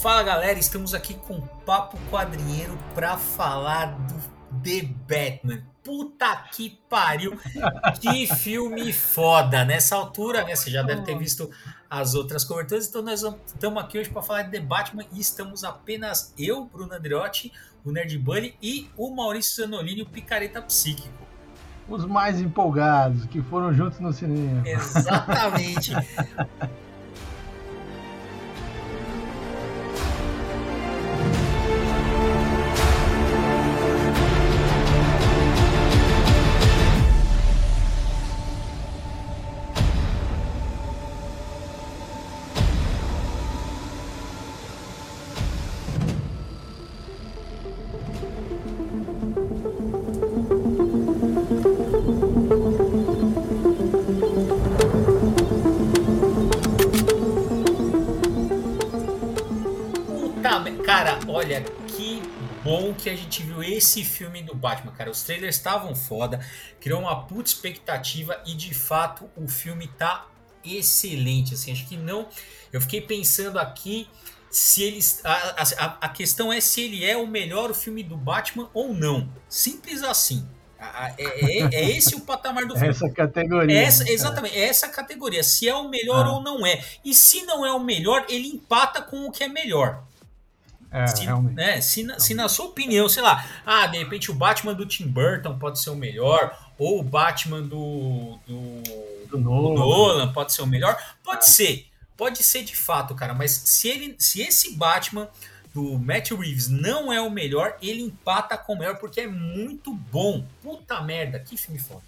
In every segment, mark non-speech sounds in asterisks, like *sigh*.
Fala galera, estamos aqui com Papo Quadrinheiro para falar do The Batman. Puta que pariu! Que *laughs* filme foda! Nessa altura, né? Você já deve ter visto as outras coberturas. Então nós estamos aqui hoje para falar de The Batman e estamos apenas eu, Bruno Andreotti, o Nerd Bunny e o Maurício Zanolini, o Picareta Psíquico. Os mais empolgados, que foram juntos no cinema. Exatamente. *laughs* esse filme do Batman, cara. Os trailers estavam foda, criou uma puta expectativa e de fato o filme tá excelente. Assim, acho que não. Eu fiquei pensando aqui se eles. A, a, a questão é se ele é o melhor filme do Batman ou não. Simples assim. É, é, é, esse o patamar do *laughs* filme. Essa categoria. Essa, né, exatamente, é essa categoria. Se é o melhor ah. ou não é. E se não é o melhor, ele empata com o que é melhor. É, se, realmente. Né, se, na, se na sua opinião, sei lá, ah, de repente o Batman do Tim Burton pode ser o melhor, ou o Batman do, do, do, Nolan. do Nolan. pode ser o melhor, pode é. ser, pode ser de fato, cara, mas se, ele, se esse Batman do Matt Reeves não é o melhor, ele empata com o melhor porque é muito bom. Puta merda, que filme foda.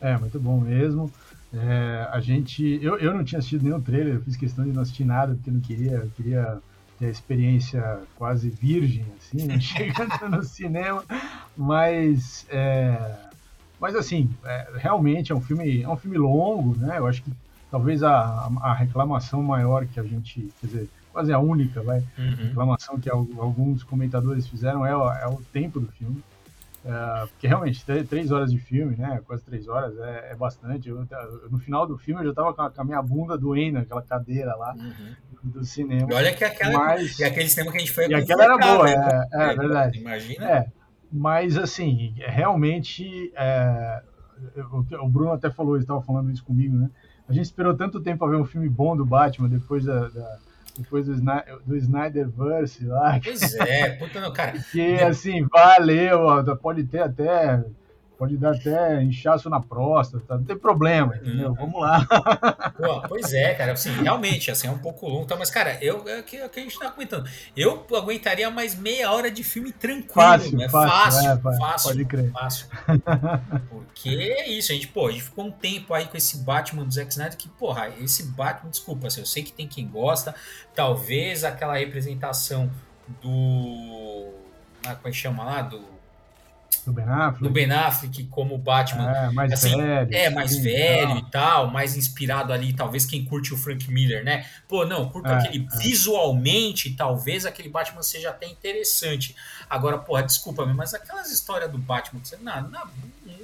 É, muito bom mesmo. É, a gente. Eu, eu não tinha assistido nenhum trailer, eu fiz questão de não assistir nada, porque não queria. Eu queria ter a experiência quase virgem, assim, né? *laughs* chegando no cinema, mas, é, mas assim, é, realmente é um filme, é um filme longo, né? Eu acho que talvez a, a reclamação maior que a gente, quer dizer, quase a única, vai, uhum. reclamação que alguns comentadores fizeram é, é o tempo do filme. É, porque realmente, três horas de filme, né? Quase três horas é, é bastante. Eu, no final do filme eu já tava com a, com a minha bunda doendo, aquela cadeira lá uhum. do, cinema. E olha que aquela, mas, e aquele cinema que a gente foi E aquela era boa, né? é, é, verdade. Imagina. É, mas assim, realmente, é, o, o Bruno até falou, estava falando isso comigo, né? A gente esperou tanto tempo para ver um filme bom do Batman depois da, da depois do, do Snyderverse lá. Pois é, puta não, cara. Que assim, valeu, pode ter até pode dar até inchaço na próstata, não tem problema, entendeu? Uhum. Vamos lá. Pô, pois é, cara, assim, realmente, assim, é um pouco longo, tá? mas, cara, eu, é o que, é que a gente tá comentando, eu aguentaria mais meia hora de filme tranquilo, fácil, né? Fácil, fácil, é, fácil, pode crer. fácil. Porque é isso, a gente, pô, a gente ficou um tempo aí com esse Batman do Zack Snyder que, porra, esse Batman, desculpa, assim, eu sei que tem quem gosta, talvez aquela representação do... Ah, como é que chama lá? Do do Ben Affleck. Do Ben Affleck como Batman. É, mais assim, velho. É, mais sim, velho e tal, mais inspirado ali, talvez quem curte o Frank Miller, né? Pô, não, curto é, aquele é. visualmente, talvez aquele Batman seja até interessante. Agora, porra, desculpa, mas aquelas histórias do Batman, você, não, não,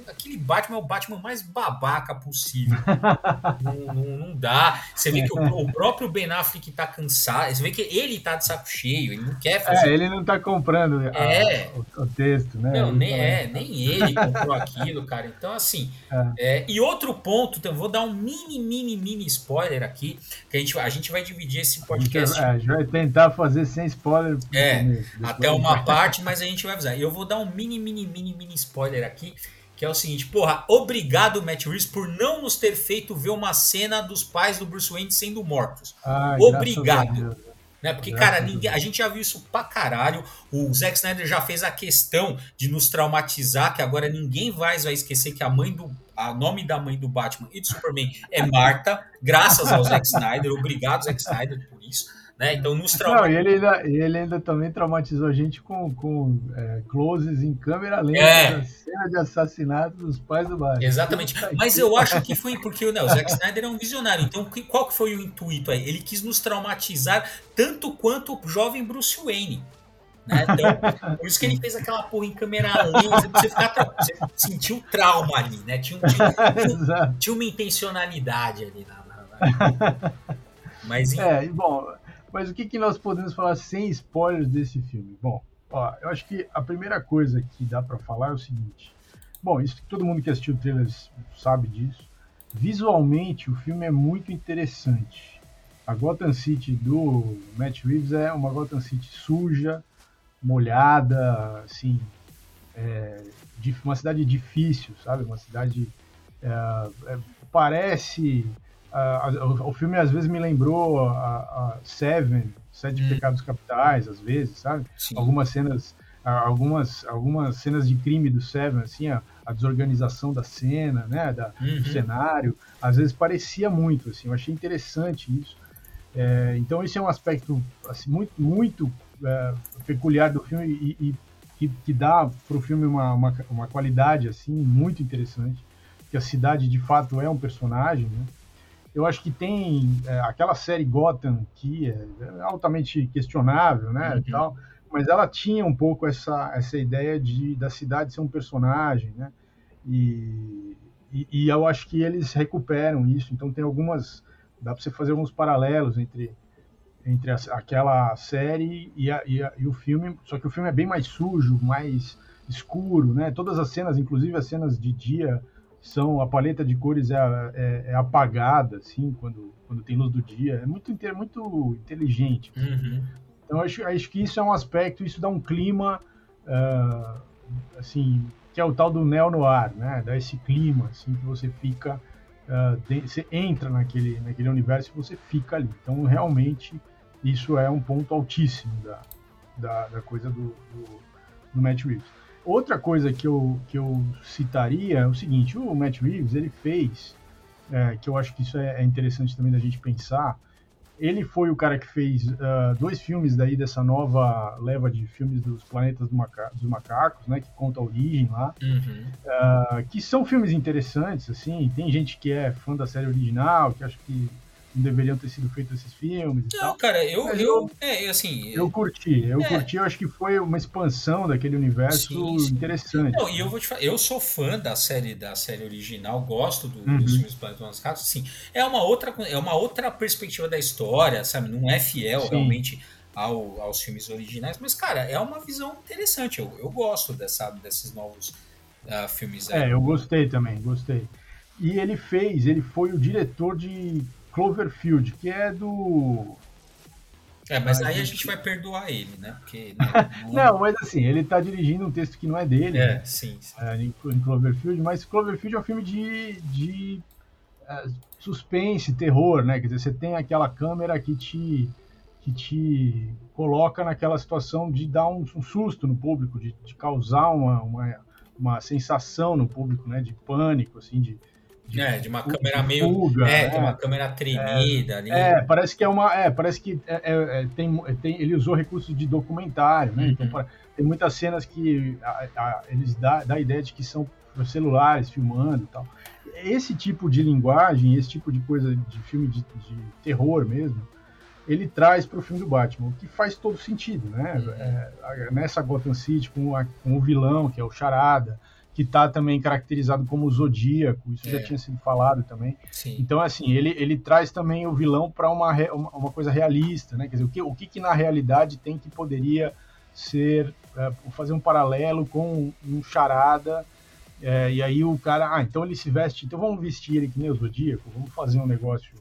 aquele Batman é o Batman mais babaca possível. *laughs* não, não, não, dá. Você vê que o, o, próprio Ben Affleck tá cansado, você vê que ele tá de saco cheio, ele não quer fazer. É, ele não tá comprando é. A, o, o, texto, né? Não, nem, é, nem ele comprou aquilo, cara. Então, assim. É. É, e outro ponto, então, vou dar um mini, mini, mini spoiler aqui, que a gente, a gente vai dividir esse podcast. A gente, vai tentar fazer sem spoiler. É, até uma parte, mas a gente vai avisar. Eu vou dar um mini, mini, mini, mini spoiler aqui que é o seguinte, porra, obrigado Matt Reeves por não nos ter feito ver uma cena dos pais do Bruce Wayne sendo mortos. Ai, obrigado. Né? Porque, cara, ninguém, a gente já viu isso pra caralho. O Zack Snyder já fez a questão de nos traumatizar, que agora ninguém mais vai esquecer que a mãe do. A nome da mãe do Batman e do Superman é Marta, graças ao Zack Snyder. Obrigado, Zack Snyder, por isso. Né? Então nos traumatizou. Não, ele ainda, ele ainda também traumatizou a gente com, com é, closes em câmera lenta é. da cena de assassinato dos pais do Batman. Exatamente. Mas eu acho que foi porque né, o Zack Snyder é um visionário. Então, qual que foi o intuito aí? Ele quis nos traumatizar tanto quanto o jovem Bruce Wayne. Né? Então, por isso que ele fez aquela porra em câmera lenta, você, ficar, você sentiu trauma ali, né? Tinha, tinha, *laughs* tinha, tinha uma intencionalidade ali na. na, na... *laughs* Mas, é, bom, mas o que, que nós podemos falar sem spoilers desse filme? Bom, ó, eu acho que a primeira coisa que dá para falar é o seguinte. Bom, isso todo mundo que assistiu o trailer sabe disso. Visualmente, o filme é muito interessante. A Gotham City do Matt Reeves é uma Gotham City suja, molhada, assim, é, uma cidade difícil, sabe? Uma cidade é, é, parece o, o, filme às vezes me lembrou a, Seven, Sete hum. Pecados Capitais, às vezes, sabe? Sim. Algumas cenas, algumas, algumas cenas de crime do Seven, assim, a, a desorganização da cena, né, da, uhum. do cenário, às vezes parecia muito, assim, eu achei interessante isso. É, então esse é um aspecto assim, muito, muito é, peculiar do filme e, e que, que, dá para o filme uma, uma, uma, qualidade assim muito interessante, que a cidade de fato é um personagem, né? Eu acho que tem é, aquela série Gotham que é altamente questionável, né, uhum. tal, mas ela tinha um pouco essa, essa ideia de da cidade ser um personagem, né, e, e, e eu acho que eles recuperam isso. Então tem algumas, dá para você fazer alguns paralelos entre entre a, aquela série e, a, e, a, e o filme, só que o filme é bem mais sujo, mais escuro, né? Todas as cenas, inclusive as cenas de dia são a paleta de cores é, é, é, apagada assim quando quando tem luz do dia. É muito muito inteligente. Uhum. então acho acho que isso é um aspecto isso dá um clima uh, assim que é o tal do neo noir né? Dá esse clima assim que você fica uh, de, você entra naquele naquele universo e você fica ali. Então realmente isso é um ponto altíssimo da da, da coisa do, do, do Matt Reeves Outra coisa que eu, que eu citaria é o seguinte: o Matt Reeves ele fez, é, que eu acho que isso é, é, interessante também da gente pensar. Ele foi o cara que fez uh, dois filmes daí dessa nova leva de filmes dos planetas do maca dos macacos, né, que conta a origem lá, uhum. uh, que são filmes interessantes, assim. Tem gente que é fã da série original, que acha que não deveriam ter sido feitos esses filmes. não, tal. cara, eu, eu, eu, é, assim. Eu curti, eu é, curti, eu acho que foi uma expansão daquele universo sim, sim. interessante. Não, e eu vou te falar, eu sou fã da série da série original, gosto do, uhum. dos filmes do Planeta dos sim. É uma outra, é uma outra perspectiva da história, sabe? Não é fiel sim. realmente. Ao, aos filmes originais, mas, cara, é uma visão interessante. Eu, eu gosto dessa, desses novos uh, filmes. Aí. É, eu gostei também, gostei. E ele fez, ele foi o diretor de Cloverfield, que é do. É, mas aí a gente vai perdoar ele, né? Porque, *laughs* né, não... não, mas assim, ele tá dirigindo um texto que não é dele. É, né? sim. sim. É, em, Cloverfield, mas Cloverfield é um filme de, de uh, suspense, terror, né? Quer dizer, você tem aquela câmera que te, que te coloca naquela situação de dar um, um susto no público, de, de causar uma, uma, uma sensação no público, né? De pânico, assim, de de, é, de uma câmera meio. Fuga, é, é, uma câmera tremida é, ali. É, parece que é uma. É, parece que é, é, é tem, tem, ele usou recursos de documentário, né? Então, uhum. Então, tem muitas cenas que a, a, eles dá, dá a ideia de que são celulares filmando e tal. Esse tipo de linguagem, esse tipo de coisa de filme de, terror mesmo, ele traz para o filme do Batman, o que faz todo sentido, né? Uhum. É, nessa Gotham City, com, a, com o vilão, que é o Charada, que está também caracterizado como zodíaco, isso é. já tinha sido falado também. Sim. Então, assim, ele, ele traz também o vilão para uma, uma, uma, coisa realista, né? Quer dizer, o que, o que, que na realidade tem que poderia ser, é, fazer um paralelo com um charada, é, e aí o cara, ah, então ele se veste, então vamos vestir ele que nem o zodíaco, vamos fazer um negócio,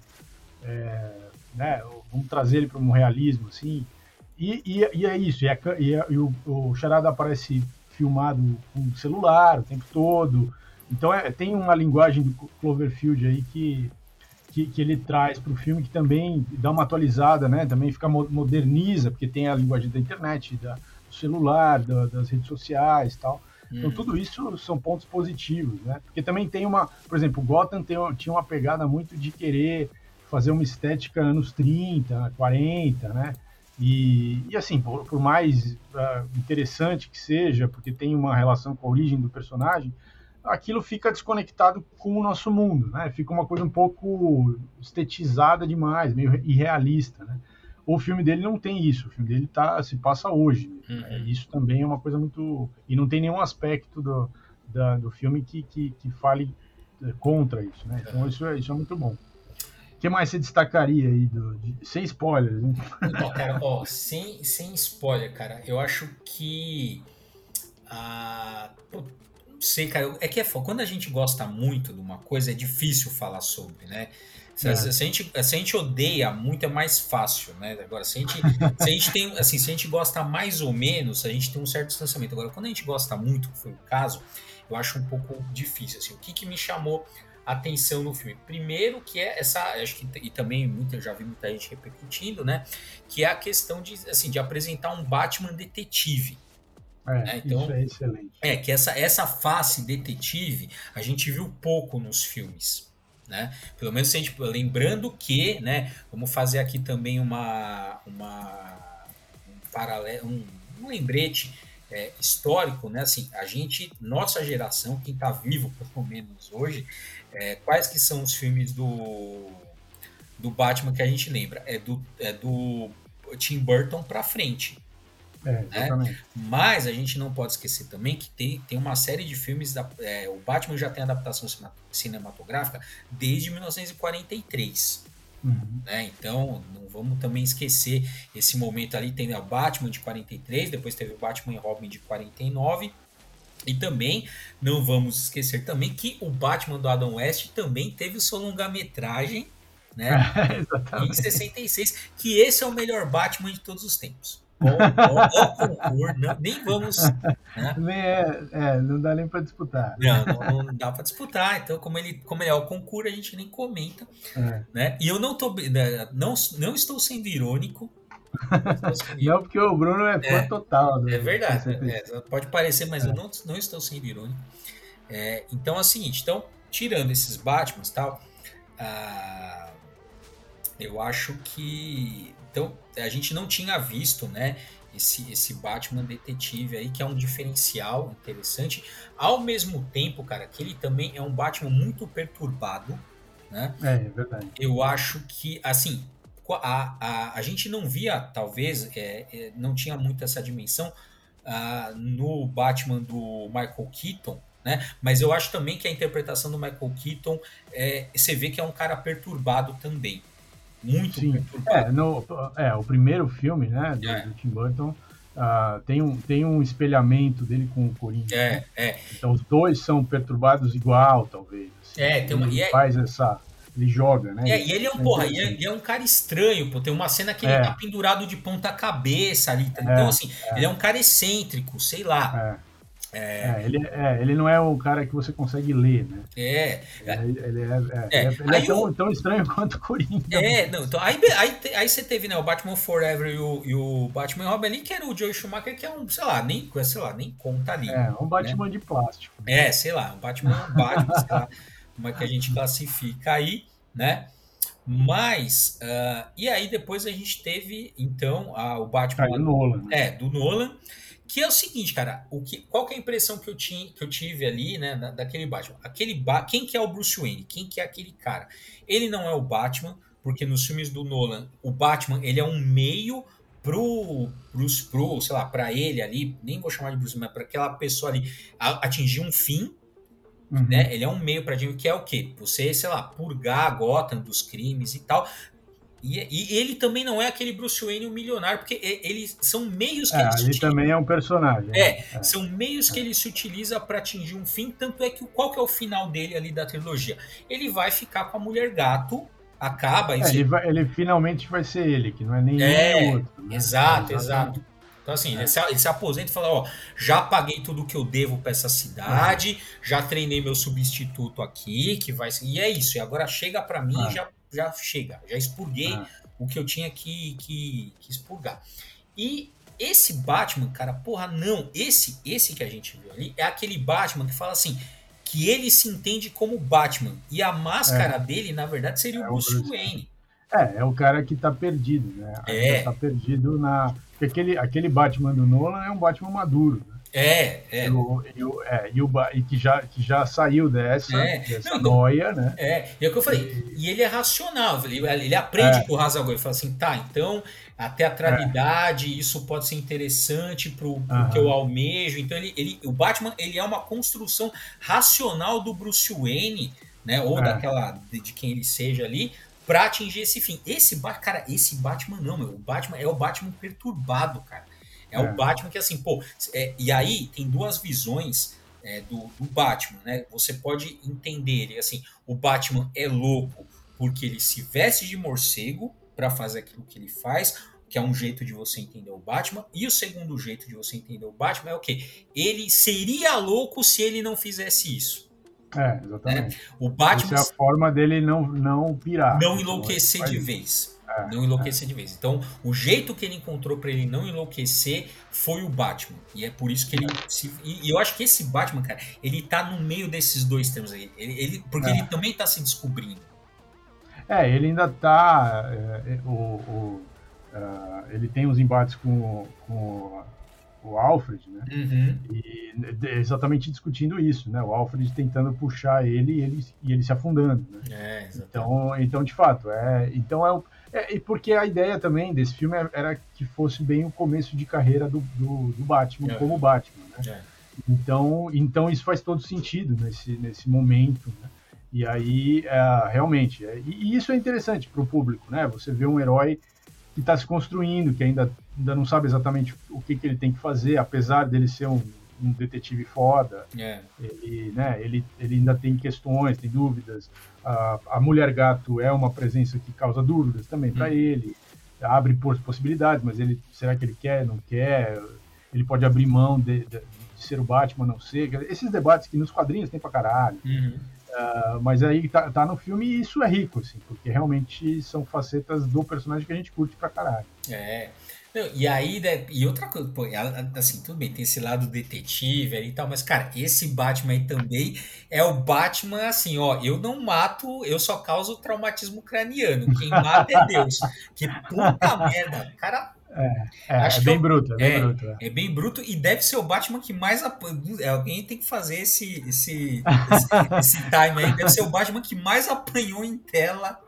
é, né? Vamos trazer ele para um realismo, assim. E, e, e é isso, e, a, e, a, e o, o charada aparece filmado com celular o tempo todo. Então é, tem uma linguagem do Cloverfield aí que, que, que ele traz para o filme que também dá uma atualizada, né? Também fica moderniza, porque tem a linguagem da internet, da, do celular, da, das redes sociais e tal. Então, hum. tudo isso são pontos positivos, né? Porque também tem uma, por exemplo, Gotham tem, tinha uma pegada muito de querer fazer uma estética anos 30, 40, né? E, e assim, por, por mais uh, interessante que seja, porque tem uma relação com a origem do personagem, aquilo fica desconectado com o nosso mundo, né? Fica uma coisa um pouco estetizada demais, meio irrealista, né? O filme dele não tem isso, o filme dele tá, se passa hoje. Uhum. É, isso também é uma coisa muito. E não tem nenhum aspecto do, da, do filme que, que, que fale é, contra isso, né? Então isso é, isso é muito bom. O que mais você destacaria aí, do, de, sem spoilers? Né? Então, cara, ó, sem, sem spoiler, cara, eu acho que. Ah, não sei, cara, é que é quando a gente gosta muito de uma coisa, é difícil falar sobre, né? Se, é. se, a gente, se a gente odeia muito, é mais fácil, né? Agora, se a gente, se a gente tem, assim, se a gente gosta mais ou menos, a gente tem um certo distanciamento. Agora, quando a gente gosta muito, que foi o caso, eu acho um pouco difícil, assim. O que, que me chamou atenção no filme? Primeiro que é essa, acho que e também muita, já vi muita gente repercutindo, né? Que é a questão de, assim, de apresentar um Batman detetive. É, né? então, isso é excelente. É, que essa, essa face detetive a gente viu pouco nos filmes. Né? Pelo menos a gente, lembrando que, né, vamos fazer aqui também uma, uma um paralelo, um, um lembrete é, histórico, né? Assim, a gente, nossa geração, quem está vivo pelo menos hoje, é, quais que são os filmes do do Batman que a gente lembra? É do, é do Tim Burton para frente. É, né? Mas a gente não pode esquecer também que tem, tem uma série de filmes. Da, é, o Batman já tem adaptação cinematográfica desde 1943. Uhum. Né? Então, não vamos também esquecer esse momento ali. Tem o Batman de 43, depois teve o Batman e Robin de 49. E também não vamos esquecer também que o Batman do Adam West também teve sua longa-metragem né? *laughs* em 66, que esse é o melhor Batman de todos os tempos concurso, não, nem vamos. Né? Nem é, é, não dá nem para disputar. Não, não, não dá para disputar. Então, como ele, como ele é o concurso, a gente nem comenta. É. Né? E eu não, tô, né, não, não estou sendo irônico. *laughs* Não, porque o Bruno é fã é, total. Né? É verdade. É, pode parecer, mas eu não, não estou sendo irônico. É, então é o seguinte: então, tirando esses Batmans tal, ah, eu acho que então, a gente não tinha visto, né, esse, esse Batman detetive aí, que é um diferencial interessante. Ao mesmo tempo, cara, que ele também é um Batman muito perturbado, né? É, é verdade. Eu acho que, assim, a, a, a gente não via, talvez, é, é, não tinha muito essa dimensão uh, no Batman do Michael Keaton, né? Mas eu acho também que a interpretação do Michael Keaton, é, você vê que é um cara perturbado também muito Sim. É, no, é, o primeiro filme, né, do, é. do Tim Burton, uh, tem, um, tem um espelhamento dele com o Coringa. É, né? é. Então os dois são perturbados igual, talvez. Assim. É, tem uma, ele é faz essa ele joga, né? É, e ele é um, porra, ele é, ele é, um cara estranho, pô. Tem uma cena que ele é. tá pendurado de ponta cabeça ali. Tá? Então, assim, ele é um cara excêntrico, sei lá. É, é, ele, é, ele não é o cara que você consegue ler, né? É. Ele, ele é, é, é. Ele é tão, o... tão, estranho *laughs* quanto o Coringa. É, não, então, aí, aí, aí você teve né, o Batman Forever e o, e o Batman Robin ali, que era o Joe Schumacher, que é um, sei lá, nem, sei lá, nem conta ali. É, um Batman né? de plástico. É, sei lá, um Batman, Batman, sei lá, como é que a gente classifica aí, né? Mas, uh, e aí depois a gente teve, então, a, o Batman... Ah, do Nolan. Né? É, do Nolan, que é o seguinte, cara, o que, qual que é a impressão que eu, tinha, que eu tive ali, né, da, daquele Batman? Aquele ba quem que é o Bruce Wayne? Quem que é aquele cara? Ele não é o Batman, porque nos filmes do Nolan, o Batman, ele é um meio pro Bruce, pro, sei lá, para ele ali, nem vou chamar de Bruce, mas para aquela pessoa ali atingir um fim, uhum. né? Ele é um meio para que é o quê? Você, sei lá, purgar a Gotham dos crimes e tal. E, e, ele também não é aquele Bruce Wayne o milionário, porque eles são meios que é, ele, ele também é um personagem. É, né? é. são meios que ele se utiliza para atingir um fim. Tanto é que qual que é o final dele ali da trilogia? Ele vai ficar com a mulher gato, acaba. É, ele, vai, ele, finalmente vai ser ele, que não é nem é, outro. Né? Exato, exato. Então, assim, é. ele, se, ele, se, aposenta e fala: Ó, já paguei tudo que eu devo para essa cidade, já treinei meu substituto aqui, que vai E é isso, e agora chega para mim e já já chega, já expurguei ah. o que eu tinha que, que, que expurgar. E esse Batman, cara, porra, não, esse esse que a gente viu ali é aquele Batman que fala assim, que ele se entende como Batman e a máscara é. dele, na verdade, seria é o Bruce, Bruce Wayne. É, é o cara que tá perdido, né? É. Tá perdido na. Porque aquele, aquele Batman do Nolan é um Batman maduro. Né? É, é. E, o, e, o, é, e, o, e que, já, que já saiu dessa, é. dessa não, noia, né? É, e é o que eu falei. E, ele é racional, ele, ele aprende é. com o Hazagor. Ele fala assim, tá, então a teatralidade, é. isso pode ser interessante pro, pro uhum. que eu almejo. Então, ele, ele, o Batman ele é uma construção racional do Bruce Wayne, né? Ou é. daquela, de, de quem ele seja ali, para atingir esse fim. Esse cara, esse Batman não, meu. O Batman é o Batman perturbado, cara. É, é. o Batman que assim, pô. É, e aí tem duas visões é, do, do, Batman, né? Você pode entender ele assim: o Batman é louco porque ele se veste de morcego para fazer aquilo que ele faz, que é um jeito de você entender o Batman. E o segundo jeito de você entender o Batman é o quê? Ele seria louco se ele não fizesse isso. É, exatamente. Né? O Batman. Essa é a forma dele não, não pirar. Não enlouquecer de vez. É, não enlouquecer é. de vez. Então, o jeito que ele encontrou para ele não enlouquecer foi o Batman. E é por isso que ele. Se, e, eu acho que esse Batman, cara, ele tá no meio desses dois termos aí. Ele, ele porque é. ele também tá se descobrindo. É, ele ainda tá. É, é, o, o uh, ele tem os embates com, com o Alfred, né? Uhum. E exatamente discutindo isso, né? O Alfred tentando puxar ele e ele, e ele se afundando, né? É, então, então, de fato, é, então é, é, porque a ideia também desse filme era que fosse bem o começo de carreira do, do, do Batman é. como Batman, né? É. Então, então isso faz todo sentido nesse, nesse momento, né? E aí, é, realmente, é, e, e isso é interessante para o público, né? Você vê um herói que está se construindo, que ainda, ainda não sabe exatamente o que, que ele tem que fazer, apesar dele ser um, um detetive foda. É. Ele, né, ele, ele ainda tem questões, tem dúvidas. A, a mulher gato é uma presença que causa dúvidas também para hum. ele. Abre possibilidades, mas ele será que ele quer, não quer? Ele pode abrir mão de, de, de ser o Batman, não ser. Esses debates que nos quadrinhos tem pra caralho. Uhum. Uh, mas aí tá, tá, no filme e isso é rico, assim, porque realmente são facetas do personagem que a gente curte pra caralho. É. e aí, né, e outra coisa, pô, assim, tudo bem, tem esse lado detetive ali e tal, mas, cara, esse Batman aí também é o Batman, assim, ó, eu não mato, eu só causo traumatismo craniano. Quem mata é Deus. Que puta *laughs* merda, cara é, é, Acho é bem bruto, é bem é, bruto. É. é. bem bruto e deve ser o Batman que mais apanha. Alguém tem que fazer esse, esse, *laughs* esse, esse time aí. Deve ser o Batman que mais apanhou em tela.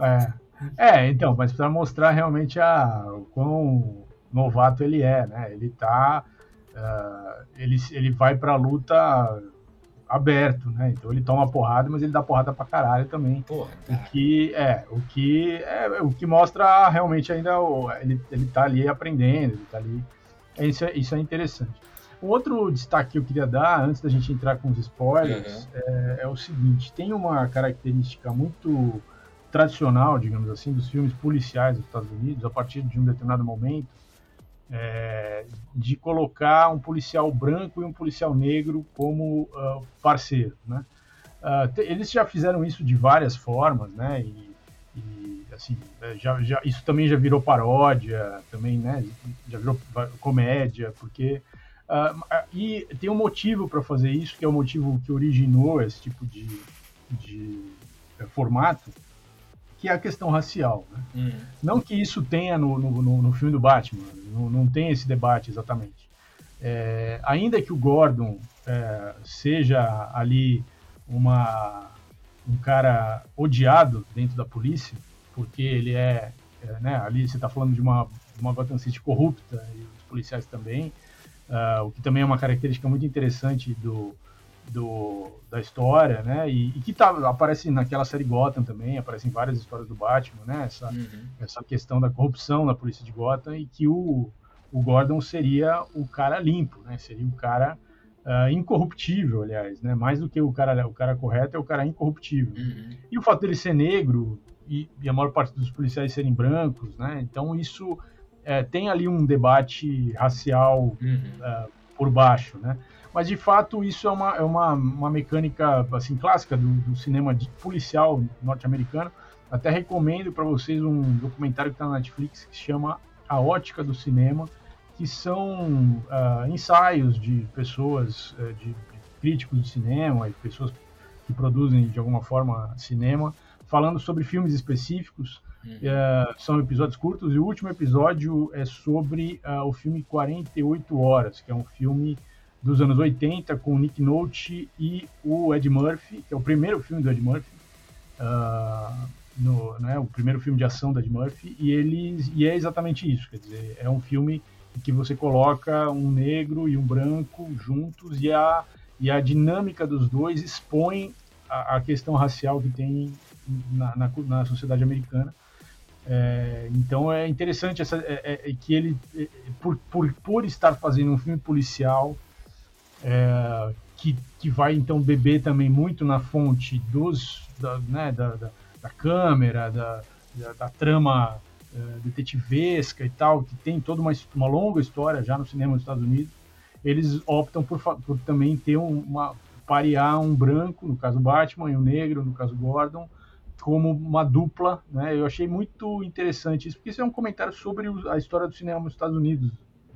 É, é então, mas para mostrar realmente a, o quão novato ele é, né? Ele tá. Uh, ele, ele vai pra luta aberto, né? Então ele toma porrada, mas ele dá porrada pra caralho também. Porra, o que é, o que é, o que mostra realmente ainda o, ele, ele tá ali aprendendo, ele tá ali. É, isso, é, isso é interessante. Um outro destaque que eu queria dar, antes da gente entrar com os spoilers, uhum. é, é, o seguinte: tem uma característica muito tradicional, digamos assim, dos filmes policiais dos Estados Unidos, a partir de um determinado momento, é, de colocar um policial branco e um policial negro como uh, parceiro, né? Uh, eles já fizeram isso de várias formas, né? E, e assim, é, já, já, isso também já virou paródia, também, né? Já virou comédia, porque uh, e tem um motivo para fazer isso, que é o motivo que originou esse tipo de, de é, formato, que é a questão racial. Né? Uhum. Não que isso tenha no, no, no filme do Batman, não, não, tem esse debate exatamente. É, ainda que o Gordon é, seja ali uma, um cara odiado dentro da polícia, porque ele é, é né, ali você está falando de uma, uma Gotham City corrupta e os policiais também, uh, o que também é uma característica muito interessante do, do, da história, né? E, e, que tá, aparece naquela série Gotham também, aparecem várias histórias do Batman, né? Essa, uhum. essa questão da corrupção na polícia de Gotham e que o, o Gordon seria o cara limpo, né? Seria o cara uh, incorruptível, aliás, né? Mais do que o cara, o cara correto é o cara incorruptível. Uhum. E o fato dele ser negro e, e, a maior parte dos policiais serem brancos, né? Então isso é, tem ali um debate racial uhum. uh, por baixo, né? Mas de fato isso é uma, é uma, uma mecânica assim clássica do, do cinema policial norte-americano. Até recomendo para vocês um documentário que está na Netflix que se chama A Ótica do Cinema, que são uh, ensaios de pessoas, uh, de, de críticos de cinema e pessoas que produzem de alguma forma cinema, falando sobre filmes específicos. Uhum. Uh, são episódios curtos e o último episódio é sobre uh, o filme 48 Horas, que é um filme dos anos 80 com o Nick Nolte e o Ed Murphy, que é o primeiro filme do Ed Murphy, uh, no, né, o primeiro filme de ação do Ed Murphy, e, eles, e é exatamente isso, quer dizer, é um filme em que você coloca um negro e um branco juntos e a, e a dinâmica dos dois expõe a, a questão racial que tem na, na, na sociedade americana. É, então é interessante essa, é, é, é que ele, é, por, por, por estar fazendo um filme policial, é, que, que vai então beber também muito na fonte dos, da, né, da, da, da câmera, da, da, da trama detetivesca e tal, que tem toda uma, uma longa história já no cinema dos Estados Unidos, eles optam por, por também ter uma parear um branco, no caso Batman, e um negro, no caso Gordon, como uma dupla, né? Eu achei muito interessante isso, porque isso é um comentário sobre a história do cinema nos Estados Unidos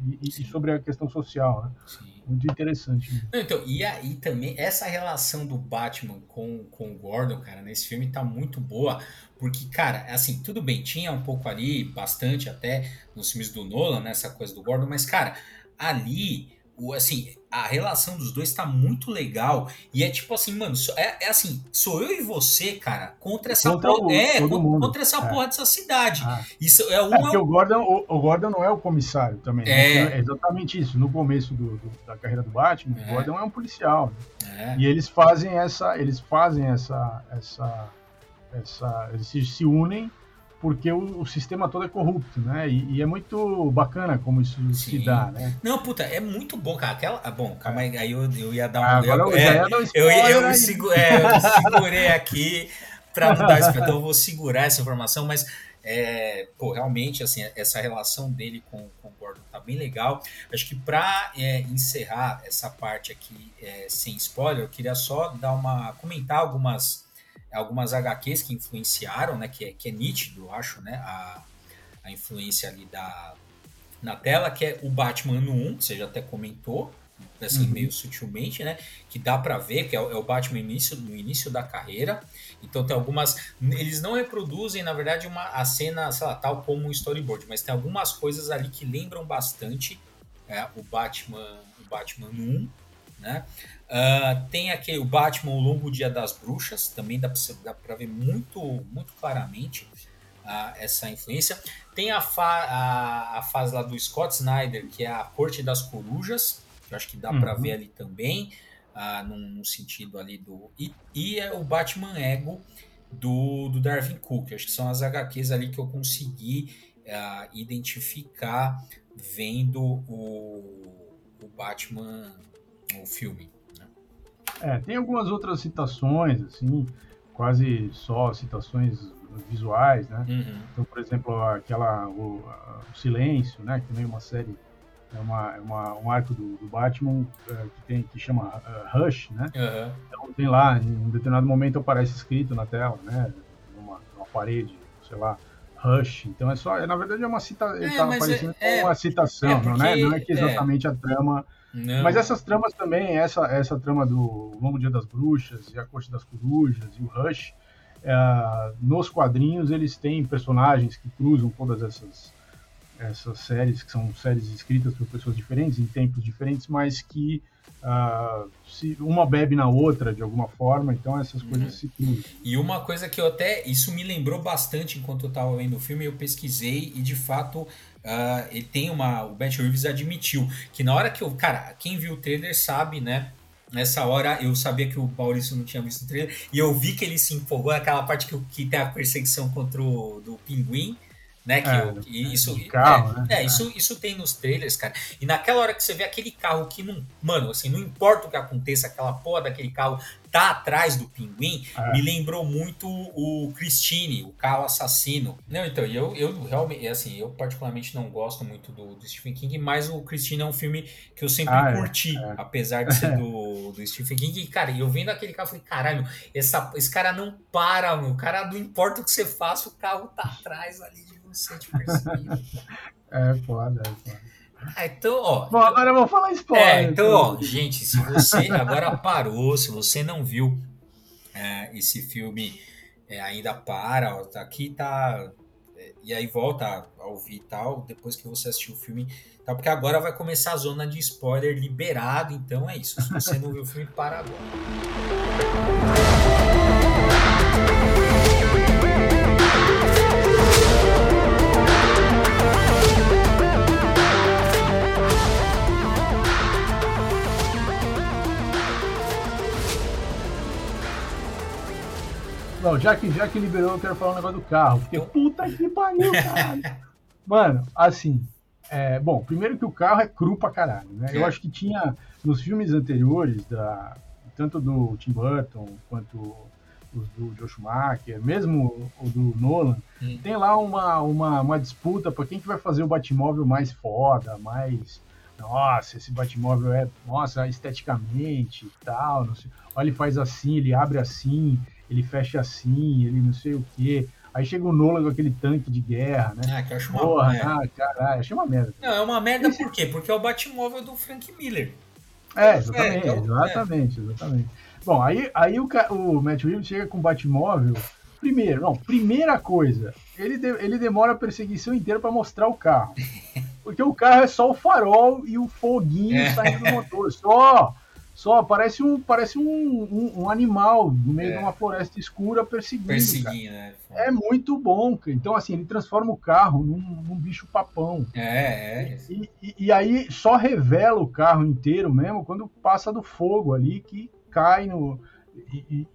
e, e sobre a questão social, né? Sim. Muito interessante. então, e aí também, essa relação do Batman com, com o Gordon, cara, nesse filme tá muito boa, porque, cara, assim, tudo bem, tinha um pouco ali, bastante até, nos filmes do Nolan, né, coisa do Gordon, mas, cara, ali o, assim, a relação dos dois tá muito legal. E é tipo assim, mano, é, é assim, sou eu e você, cara, contra essa contra porra. O, é, contra, contra, essa é. porra dessa cidade. Ah. Isso é um. É porque é o, Gordon, o, o, Gordon não é o comissário também. Né? É, é exatamente isso. No começo do, do, da carreira do Batman, o é. Gordon é um policial. Né? E eles fazem essa. Eles fazem essa. essa, essa eles se, se unem porque o, o, sistema todo é corrupto, né? E, e é muito bacana como isso Sim. se dá, né? Não, puta, é muito bom, cara. Aquela, ah, bom, calma aí, aí eu, eu ia dar um. Ah, agora eu, é, um eu, eu, eu, seguro, é, eu segurei aqui para não dar spoiler, então eu vou segurar essa informação, mas é, pô, realmente, assim, essa relação dele com, com o Gordon tá bem legal. Acho que para é, encerrar essa parte aqui é, sem spoiler, eu queria só dar uma comentar algumas algumas HQs que influenciaram, né, que é, que é nítido, eu acho, né, a, a influência ali da, na tela, que é o Batman no 1, que você já até comentou, assim, uhum. meio sutilmente, né, que dá para ver, que é, é, o Batman início, no início da carreira, então tem algumas, eles não reproduzem, na verdade, uma, a cena, sei lá, tal como um storyboard, mas tem algumas coisas ali que lembram bastante é, o Batman, o Batman no 1, né, Uh, tem aqui o Batman, o Longo Dia das Bruxas, também dá para ver muito, muito claramente uh, essa influência. Tem a, fa a, a, fase lá do Scott Snyder, que é a Corte das Corujas, que eu acho que dá uhum. para ver ali também, uh, num, num, sentido ali do. E, e é o Batman Ego do, do Darwin Cook, acho que são as HQs ali que eu consegui identificar vendo o, o Batman, o filme. É, tem algumas outras citações, assim, quase só citações visuais, né? Uhum. Então, por exemplo, aquela o, o, Silêncio, né? Que também é uma série, é uma, é uma um arco do, do Batman é, que tem que chama uh, Rush, né? Uhum. Então tem lá, em um determinado momento aparece escrito na tela, né? Numa, numa parede, sei lá. Rush, então é só, é, na verdade é uma cita, ele é, tá aparecendo é, uma citação, porque, não, é, não é que exatamente a trama não. Mas essas tramas também, essa, essa trama do Longo Dia das Bruxas e a Corte das Corujas e o Rush, é, nos quadrinhos eles têm personagens que cruzam todas essas, essas séries, que são séries escritas por pessoas diferentes, em tempos diferentes, mas que uh, se uma bebe na outra de alguma forma, então essas coisas uhum. se cruzam. E uma coisa que eu até. Isso me lembrou bastante enquanto eu estava vendo o filme, eu pesquisei e de fato Uh, ele tem uma. O Matt Reeves admitiu que na hora que eu. Cara, quem viu o trailer sabe, né? Nessa hora eu sabia que o Maurício não tinha visto o trailer e eu vi que ele se empolgou naquela parte que, que tem a perseguição contra o do pinguim né? Que é, eu, isso, carro, é, né? é, isso, isso tem nos trailers, cara. E naquela hora que você vê aquele carro que não. Mano, assim, não importa o que aconteça, aquela porra daquele carro tá atrás do pinguim, é. me lembrou muito o Christine, o carro assassino. Não, então, eu, eu realmente, assim, eu particularmente não gosto muito do, do Stephen King, mas o Christine é um filme que eu sempre ah, é, curti, é. apesar de ser *laughs* do, do Stephen King. E, cara, eu vendo aquele carro, eu falei, caralho, essa, esse cara não para, meu. O cara, não importa o que você faça, o carro tá atrás ali de sente percebido. *laughs* é foda, é foda. Ah, então, ó. Bom, então, agora eu vou falar spoiler. É, então, ó, gente, se você agora parou, se você não viu é, esse filme é, ainda para, ó, tá aqui tá. É, e aí volta a ouvir e tal, depois que você assistiu o filme. Tá, porque agora vai começar a zona de spoiler liberado, então é isso. Se você não viu o filme, para agora. Não, já que, já que liberou, eu quero falar um negócio do carro. Porque puta que pariu, caralho. *laughs* Mano, assim. É, bom, primeiro que o carro é cru pra caralho, né? Eu é. acho que tinha nos filmes anteriores, da, tanto do Tim Burton quanto os do Joe Schumacher, mesmo o do Nolan, hum. tem lá uma, uma, uma disputa para quem que vai fazer o Batmóvel mais foda, mais. Nossa, esse Batmóvel é. Nossa, esteticamente e tal. Não sei. Olha, ele faz assim, ele abre assim ele fecha assim, ele não sei o quê. Aí chega o Nolan com aquele tanque de guerra, né? Ah, que eu acho uma Porra, merda. Ah, caralho, achei uma merda. Não, é uma merda Esse... por quê? Porque é o Batmóvel do Frank Miller. É, exatamente, é, exatamente, é. exatamente. Bom, aí, aí o, o Matt Reeves chega com o Batmóvel. Primeiro, não, primeira coisa, ele, de, ele demora a perseguição inteira para mostrar o carro. *laughs* Porque o carro é só o farol e o foguinho é. saindo do motor. Só só parece um, parece um, um, um animal no meio é. de uma floresta escura perseguindo. Perseguindo, né? É muito bom. Então, assim, ele transforma o carro num, num bicho papão. É, é. E, e, e, aí só revela o carro inteiro mesmo quando passa do fogo ali, que cai no. E,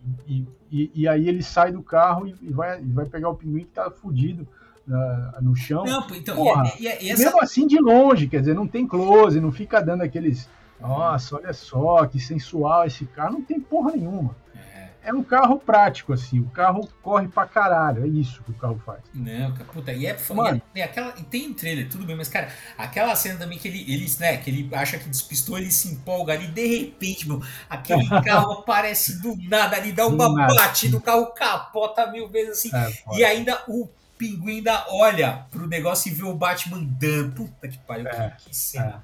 e, e aí ele sai do carro e vai, vai pegar o pinguim que tá fudido. Uh, no chão. Não, então, Porra, e, essa... Mesmo assim de longe, quer dizer, não tem close, não fica dando aqueles nossa, olha só, que sensual esse carro. Não tem porra nenhuma. É. é um carro prático, assim. O carro corre pra caralho. É isso que o carro faz. Não, puta, e é Mano, e, é, aquela, e tem um trailer, tudo bem, mas, cara, aquela cena também que ele, ele, né, que ele acha que despistou, ele se empolga ali, de repente, meu, aquele *laughs* carro aparece do nada ali, dá uma batida, o carro capota mil vezes assim. É, e ainda o pinguim ainda olha pro negócio e vê o Batman dando. Puta que pariu, é, que, que cena.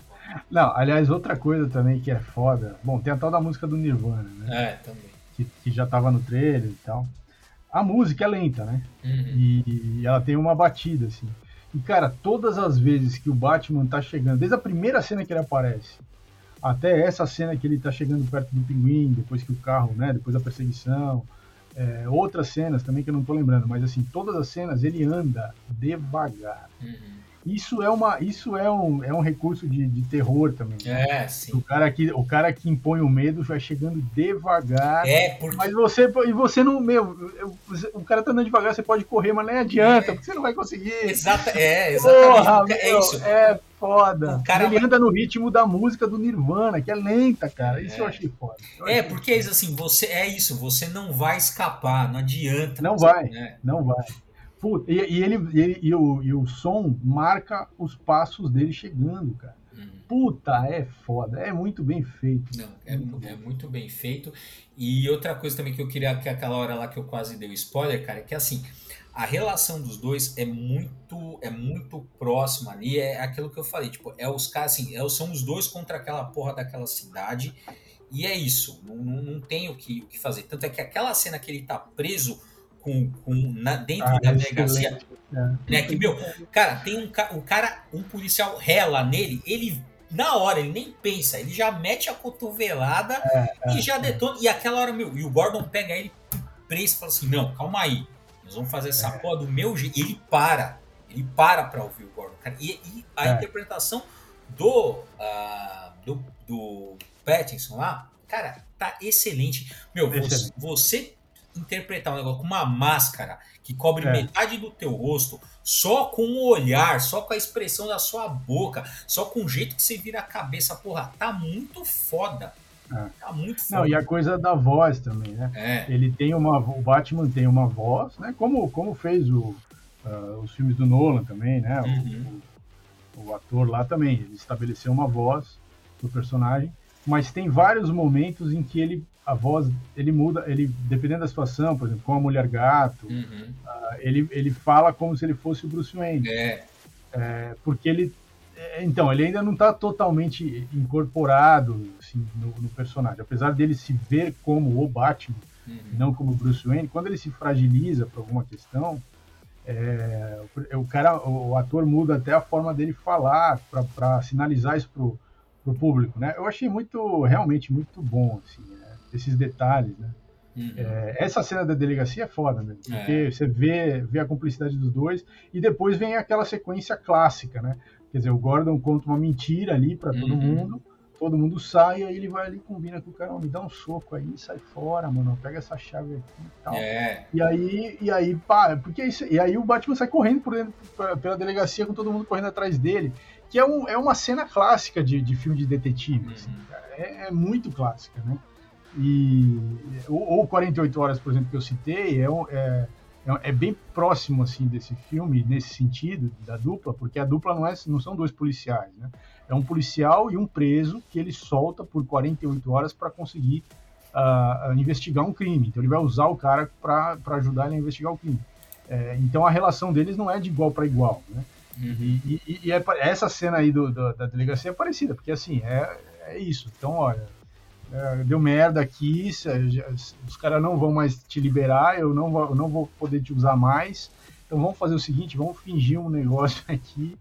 Não, aliás, outra coisa também que é foda. Bom, tem a tal da música do Nirvana, né? É, também. Que, que já tava no trailer e tal. A música é lenta, né? Uhum. E, e ela tem uma batida, assim. E, cara, todas as vezes que o Batman tá chegando, desde a primeira cena que ele aparece, até essa cena que ele tá chegando perto do pinguim, depois que o carro, né? Depois da perseguição. É, outras cenas também que eu não tô lembrando, mas assim, todas as cenas ele anda devagar. Uhum. Isso é, uma, isso é, um, é um recurso de, de terror também. Né? É, sim. O cara, que, o cara que impõe o medo vai chegando devagar. É, porque... Mas você, e você não, meu, o cara tá andando devagar, você pode correr, mas nem adianta, é. porque você não vai conseguir. Exata, é, exatamente. Porra, é isso. É foda. O cara Ele anda no ritmo da música do Nirvana, que é lenta, cara. Isso é. eu achei foda. Eu é, achei porque é assim, você é isso, você não vai escapar, não adianta. Não vai, né? não vai. Puta, e, e, ele, e, ele e, o, e o som marca os passos dele chegando, cara. Uhum. Puta, é foda, é muito bem feito. Não, é, muito, é muito bem feito. E outra coisa também que eu queria, que aquela hora lá que eu quase dei o spoiler, cara, é que assim, a relação dos dois é muito é muito próxima ali, é aquilo que eu falei, tipo, é os caras assim, é, são os dois contra aquela porra daquela cidade, e é isso, não, não, não tem o que, o que fazer. Tanto é que aquela cena que ele tá preso com, com na, dentro ah, da delegacia. É. Né, que, meu, cara, tem um, um cara, um policial rela nele, ele na hora, ele nem pensa, ele já mete a cotovelada é, e é, já detona. E aquela hora, meu, e o Gordon pega ele preso e fala assim: não, calma aí, nós vamos fazer essa é. porra do meu jeito. E ele para, ele para pra ouvir o Gordon, cara. E, e a é. interpretação do, uh, do, do Pattinson lá, cara, tá excelente. Meu, excelente. você, você interpretar um negócio com uma máscara que cobre é. metade do teu rosto, só com o olhar, só com a expressão da sua boca, só com o jeito que você vira a cabeça, porra, tá muito foda. É. Tá muito foda. Não, e a coisa da voz também, né? É. Ele tem uma. O Batman tem uma voz, né? Como, como fez o, uh, os filmes do Nolan também, né? Uhum. O, o, o ator lá também. Ele estabeleceu uma voz do personagem, mas tem vários momentos em que ele a voz ele muda, ele dependendo da situação, por exemplo, com a mulher gato, uhum. uh, ele, ele fala como se ele fosse o Bruce Wayne. É. É, porque ele é, então ele ainda não está totalmente incorporado assim, no, no, personagem, apesar dele se ver como o Batman, uhum. não como o Bruce Wayne. Quando ele se fragiliza por alguma questão, É, o cara, o ator muda até a forma dele falar para sinalizar isso pro, pro público, né? Eu achei muito, realmente muito bom, assim, né? Esses detalhes, né? Uhum. É, essa cena da delegacia é foda mesmo, é. porque é. você vê, vê a cumplicidade dos dois e depois vem aquela sequência clássica, né? Quer dizer, o Gordon conta uma mentira ali para todo uhum. mundo, todo mundo sai, aí ele vai ali combina com o cara, me dá um soco aí, sai fora, mano, pega essa chave aqui e tal. É. E aí, e aí, pá, porque isso, e aí o Batman sai correndo por dentro, pela delegacia com todo mundo correndo atrás dele, que é, um, é uma cena clássica de, de filme de detetive, assim, uhum. assim, é, é muito clássica, né? E, ou, ou 48 Horas, por exemplo, que eu citei, é, é, é, bem próximo assim desse filme, nesse sentido, da dupla, porque a dupla não, é, não são dois policiais, né? É um policial e um preso que ele solta por 48 horas para conseguir uh, investigar um crime. Então ele vai usar o cara para ajudar ele a investigar o crime. É, então a relação deles não é de igual para igual, né? Uhum. E, e, e é, essa cena aí do, do, da delegacia é parecida, porque assim, é, é isso. Então, olha, é, deu merda aqui, os caras não vão mais te liberar, eu não, vou, não vou poder te usar mais. Então vamos fazer o seguinte, vamos fingir um negócio *laughs* aqui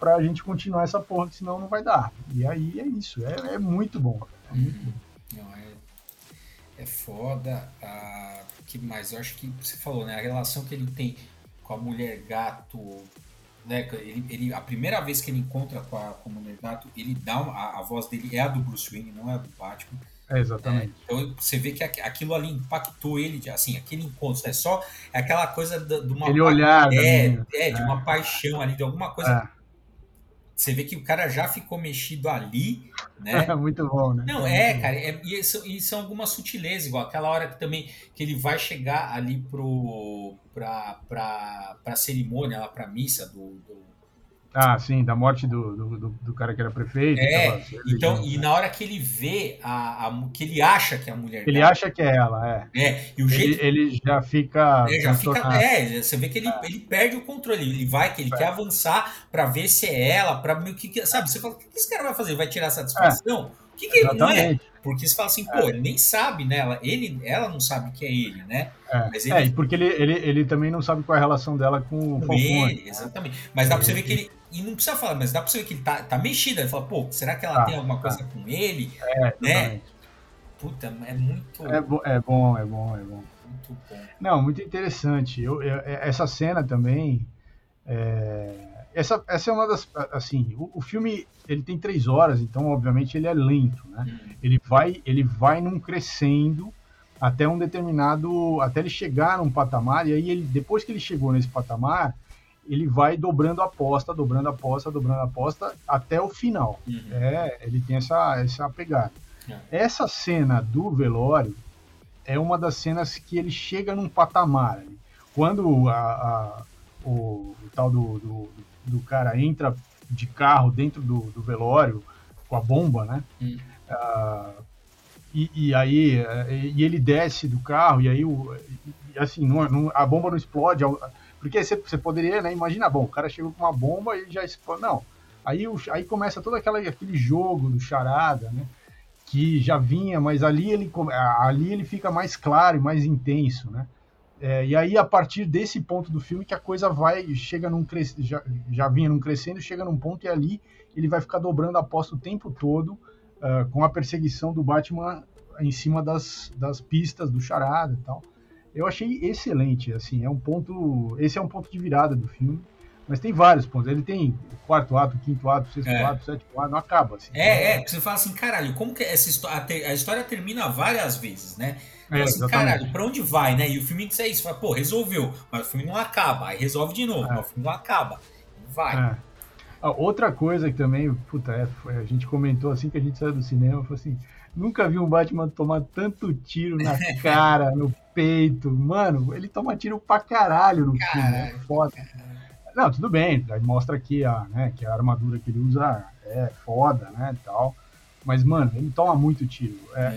pra gente continuar essa porra, que senão não vai dar. E aí é isso, é, é muito bom. É muito bom. Não, é, é foda. Ah, que mais? Eu acho que você falou, né? A relação que ele tem com a mulher gato né, ele, ele, a primeira vez que ele encontra com a, com a mulher gato, ele dá uma, a, a, voz dele é a do Bruce Wayne, não é a do Batman. É, exatamente. É, então você vê que aquilo ali impactou ele, assim, aquele encontro, é só é aquela coisa de, de uma ele olhar, é, é, de uma é. paixão ali, de alguma coisa. É. Você vê que o cara já ficou mexido ali, né? *laughs* É muito bom, né? Não, é, cara, e, são, e são algumas sutilezas, igual aquela hora que também que ele vai chegar ali pro pra, pra, pra cerimônia, lá pra missa do, do ah, sim, da morte do, do, do, cara que era prefeito. É, então, e na hora que ele vê, a, a, que ele acha que é a mulher Ele dela, acha que é ela, é. É, e o jeito... Ele, ele já fica... É, já fica é, você vê que ele, é. ele perde o controle, ele vai, que ele é. quer avançar para ver se é ela, para que, sabe, você fala, o que esse cara vai fazer? Vai tirar satisfação? O que, que ele não é? Porque você fala assim, pô, é. ele nem sabe, né? Ela, ele, ela não sabe que é ele, né? É, Mas ele... é porque ele, ele, ele também não sabe qual é a relação dela com o Falcone. Exatamente. Mas dá pra você ver que ele. E não precisa falar, mas dá pra você ver que ele tá, tá mexido. Ele fala, pô, será que ela tá, tem alguma coisa tá. com ele? É, né? Puta, é muito. É, bo é bom, é bom, é bom. Muito bom. Não, muito interessante. Eu, eu essa cena também. É essa, essa é uma das. Assim, o, o, filme ele tem três horas, então, obviamente, ele é lento, né? Uhum. Ele vai, ele vai num crescendo até um determinado. Até ele chegar num patamar, e aí, ele, depois que ele chegou nesse patamar, ele vai dobrando a aposta, dobrando a aposta, dobrando a aposta até o final. Uhum. É, ele tem essa, essa pegada. Uhum. Essa cena do velório é uma das cenas que ele chega num patamar. Quando a, a o, o, tal do, do, do cara entra de carro dentro do, do velório com a bomba, né? Hum. Uh, e, e, aí e ele desce do carro e aí o, e assim não, não, a bomba não explode porque você, você poderia né, imaginar bom o cara chegou com uma bomba e já explode não aí o, aí começa todo aquela, aquele jogo do charada né que já vinha mas ali ele ali ele fica mais claro e mais intenso né é, e aí, a partir desse ponto do filme, que a coisa vai, chega num já, já vinha num crescendo, chega num ponto e ali ele vai ficar dobrando a aposta o tempo todo uh, com a perseguição do Batman em cima das, das pistas do charada e tal. Eu achei excelente, assim, é um ponto, esse é um ponto de virada do filme. Mas tem vários pontos. Ele tem quarto ato, quinto ato, sexto é. ato, sétimo ato, não acaba. Assim, é, é, você fala assim, caralho, como que essa história. A, história termina várias vezes, né? É, assim, caralho, pra onde vai, né? E o filme diz isso, fala, pô, resolveu, mas o filme não acaba. Aí resolve de novo, é. mas o filme não acaba. Vai. É. Ah, outra coisa que também, puta, é, a gente comentou assim que a gente saiu do cinema, foi assim, nunca vi um Batman tomar tanto tiro na *laughs* cara, no peito. Mano, ele toma tiro pra caralho no caralho, filme, é foda. Não, tudo bem, mostra aqui a, né, que a armadura que ele usa é foda, né, tal. Mas, mano, ele toma muito tiro. É, é.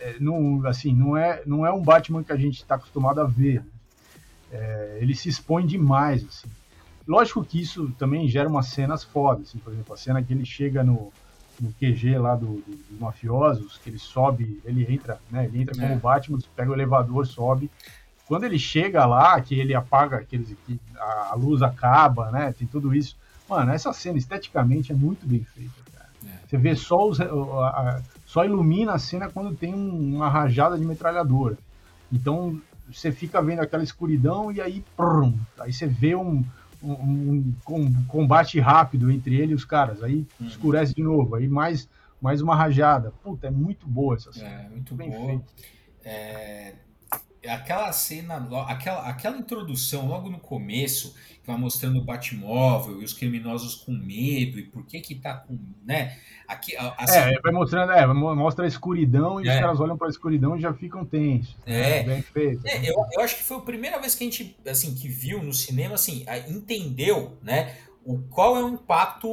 é, é não, assim, não é, não é um Batman que a gente está acostumado a ver. Né? É, ele se expõe demais, assim. Lógico que isso também gera umas cenas fodas, assim, por exemplo, a cena que ele chega no, no QG lá do, do, dos mafiosos, que ele sobe, ele entra, né, ele entra como é. Batman, pega o elevador, sobe, quando ele chega lá, que ele apaga, aqueles, que a luz acaba, né? Tem tudo isso. Mano, essa cena esteticamente é muito bem feita, cara. É. Você vê só os. A, a, só ilumina a cena quando tem um, uma rajada de metralhadora. Então você fica vendo aquela escuridão e aí, prum, aí você vê um, um, um, combate rápido entre ele e os caras. Aí uhum. escurece de novo, aí mais, mais uma rajada. Puta, é muito boa essa cena. É, muito bem boa. É, aquela cena, aquela, aquela introdução logo no começo, que vai mostrando o Batmóvel e os criminosos com medo e por que que tá com, né? Aqui, assim, é, vai mostrando, é, mostra a escuridão e é. os caras olham para a escuridão e já ficam tensos. É, é bem feito. É, eu, eu acho que foi a primeira vez que a gente, assim, que viu no cinema, assim, entendeu, né? O qual é o impacto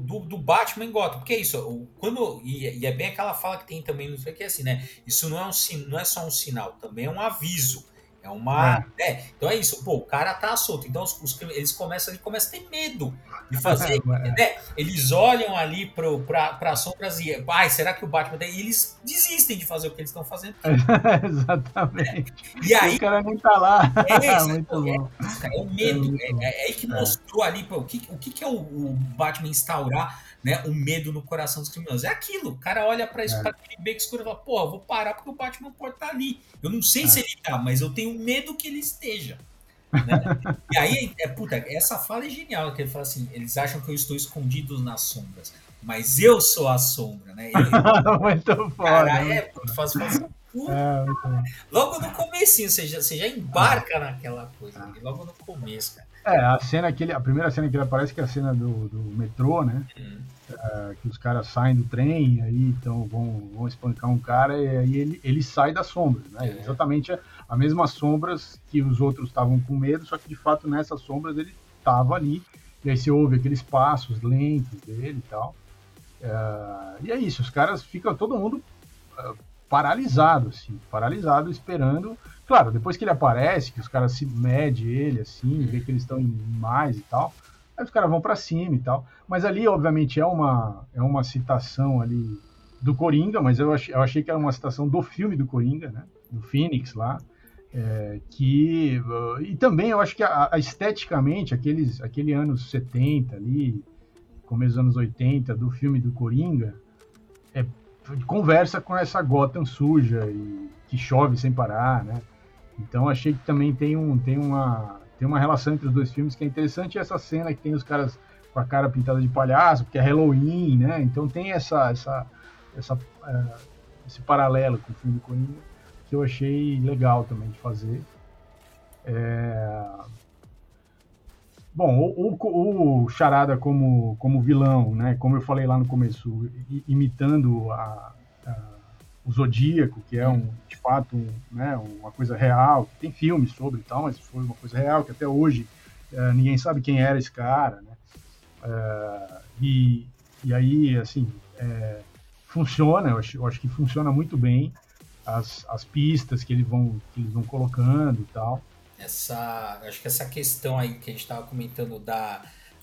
do, do Batman em Gotham. Porque é isso, quando, e, e, é bem aquela fala que tem também no que é assim, né? Isso não é, um, não é só um sinal, também é um aviso. É uma. É. é. então é isso, pô, o cara tá solto. Então os, os, eles começam, começam a ter medo de fazer. *laughs* né? Eles olham ali para as sombras e. Ai, será que o Batman. E eles desistem de fazer o que eles estão fazendo. *laughs* Exatamente. E aí. O cara nem tá lá. *laughs* É, isso, Muito bom. É, é, o medo. É, é, é aí que mostrou ali pô, o, que, o que, que é o, o Batman instaurar né, o medo no coração dos criminosos. É aquilo. O cara olha para isso, é. aquele beco escuro e fala, pô, vou parar porque o Batman pode estar tá ali. Eu não sei é. se ele tá, mas eu tenho medo que ele esteja. Né? *laughs* e aí, é, puta, essa fala é genial, que ele fala assim, eles acham que eu estou escondido nas sombras, mas eu sou a sombra, né? Ele, *laughs* muito foda. Cara, é, puta, faz, faz, *laughs* é, Logo no comecinho, você já, você já embarca naquela coisa, ah. logo no começo, cara. É, a cena que ele, a primeira cena que ele aparece que é a cena do, do metrô, né? Uhum. É, que os caras saem do trem, aí então vão, vão espancar um cara e aí ele, ele sai das sombras, né? É. Exatamente a, a mesma sombras que os outros estavam com medo, só que de fato nessas sombras ele estava ali. E aí você ouve aqueles passos lentos dele e tal. É, e é isso, os caras ficam todo mundo uh, paralisado, assim, paralisado esperando Claro, depois que ele aparece, que os caras se medem ele, assim, vê que eles estão em mais e tal, aí os caras vão para cima e tal. Mas ali, obviamente, é uma, é uma citação ali do Coringa, mas eu achei, eu achei que era uma citação do filme do Coringa, né? Do Phoenix lá. É, que uh, e também eu acho que a, a, esteticamente aqueles aquele anos 70 ali começo dos anos 80 do filme do Coringa é, conversa com essa Gotham suja e que chove sem parar né então achei que também tem, um, tem, uma, tem uma relação entre os dois filmes que é interessante. essa cena que tem os caras com a cara pintada de palhaço, porque é Halloween, né? Então tem essa, essa, essa, uh, esse paralelo com o filme do Coringa que eu achei legal também de fazer. É... Bom, o, o, o, Charada como, como vilão, né? Como eu falei lá no começo, imitando a, a, o Zodíaco, que é um, de fato um, né, uma coisa real, tem filmes sobre e tal, mas foi uma coisa real, que até hoje é, ninguém sabe quem era esse cara, né? É, e, e aí, assim, é, funciona, eu acho, eu acho que funciona muito bem as, as pistas que eles vão, que eles vão colocando e tal. Essa, acho que essa questão aí que a gente estava comentando da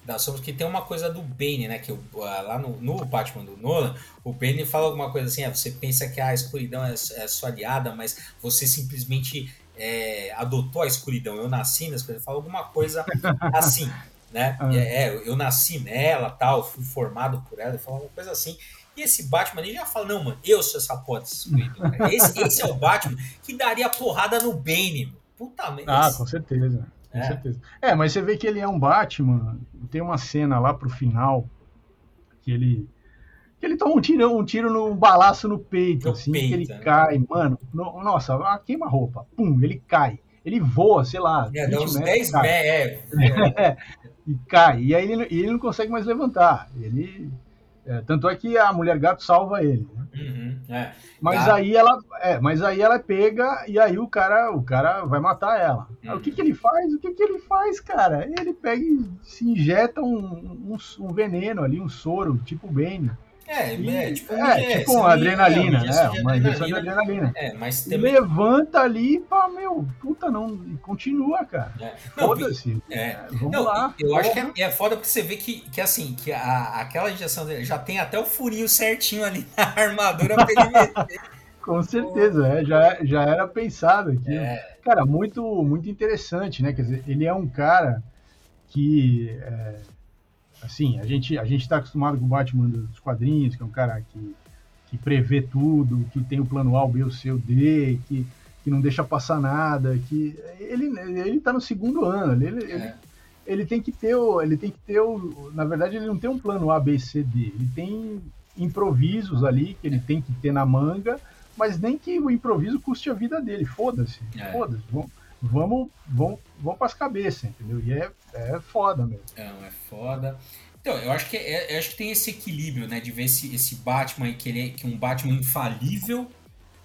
da sombra, que tem uma coisa do Bane, né? Que ah, lá no, no Batman do Nolan, o Bane fala alguma coisa assim: é, você pensa que a escuridão é, é sua aliada, mas você simplesmente é, adotou a escuridão. Eu nasci na escuridão, fala alguma coisa *laughs* assim, né? Ah. É, é, eu nasci nela, tal, fui formado por ela, fala uma coisa assim. E esse Batman ele já fala: não, mano, eu sou essa porra escuridão. Esse, esse é o Batman que daria porrada no Bane. Puta merda. Ah, com certeza. Com é. certeza. É, mas você vê que ele é um Batman. Tem uma cena lá pro final que ele. Que ele toma um tiro, um tiro no um balaço no peito, no assim, peito, ele né? cai, mano. No, nossa, queima-roupa. Pum, ele cai. Ele voa, sei lá. É, dá uns 10 metros. É, é. *laughs* e cai. E aí ele, ele não consegue mais levantar. Ele é, tanto é que a mulher gato salva ele. Né? Uhum, é. Mas tá. aí ela, é, mas aí ela pega e aí o cara, o cara vai matar ela. Uhum. O que que ele faz? O que que ele faz, cara? Ele pega e se injeta um, um, um veneno ali, um soro, tipo Bane. É, e, é tipo, é, é tipo uma adrenalina, né? Uma injeção de adrenalina. É, mas também... Levanta ali e fala, meu, puta, não, continua, cara. É. *laughs* Foda-se. É. Vamos não, lá. Eu porra. acho que é, é foda porque você vê que, que assim, que a, aquela injeção já tem até o furinho certinho ali *laughs* na armadura pra ele meter. Com certeza, é, já, já era pensado aqui. É. Cara, muito, muito interessante, né? Quer dizer, ele é um cara que, é, assim, a gente a gente está acostumado com o Batman dos quadrinhos, que é um cara que, que prevê tudo, que tem o plano A, o B, o C, o D, que, que não deixa passar nada, que ele ele tá no segundo ano, ele, ele, é. ele tem que ter o, ele tem que ter o, na verdade ele não tem um plano A, B, C, D, ele tem improvisos ali que ele tem que ter na manga, mas nem que o improviso custe a vida dele. Foda-se, é. foda-se. Vamos, vamos, vamos, vamos para as cabeças, entendeu? E é, é foda mesmo. Não, é foda. Então, eu acho que, é, eu acho que tem esse equilíbrio, né? De ver esse, esse Batman que ele é, que é um Batman infalível,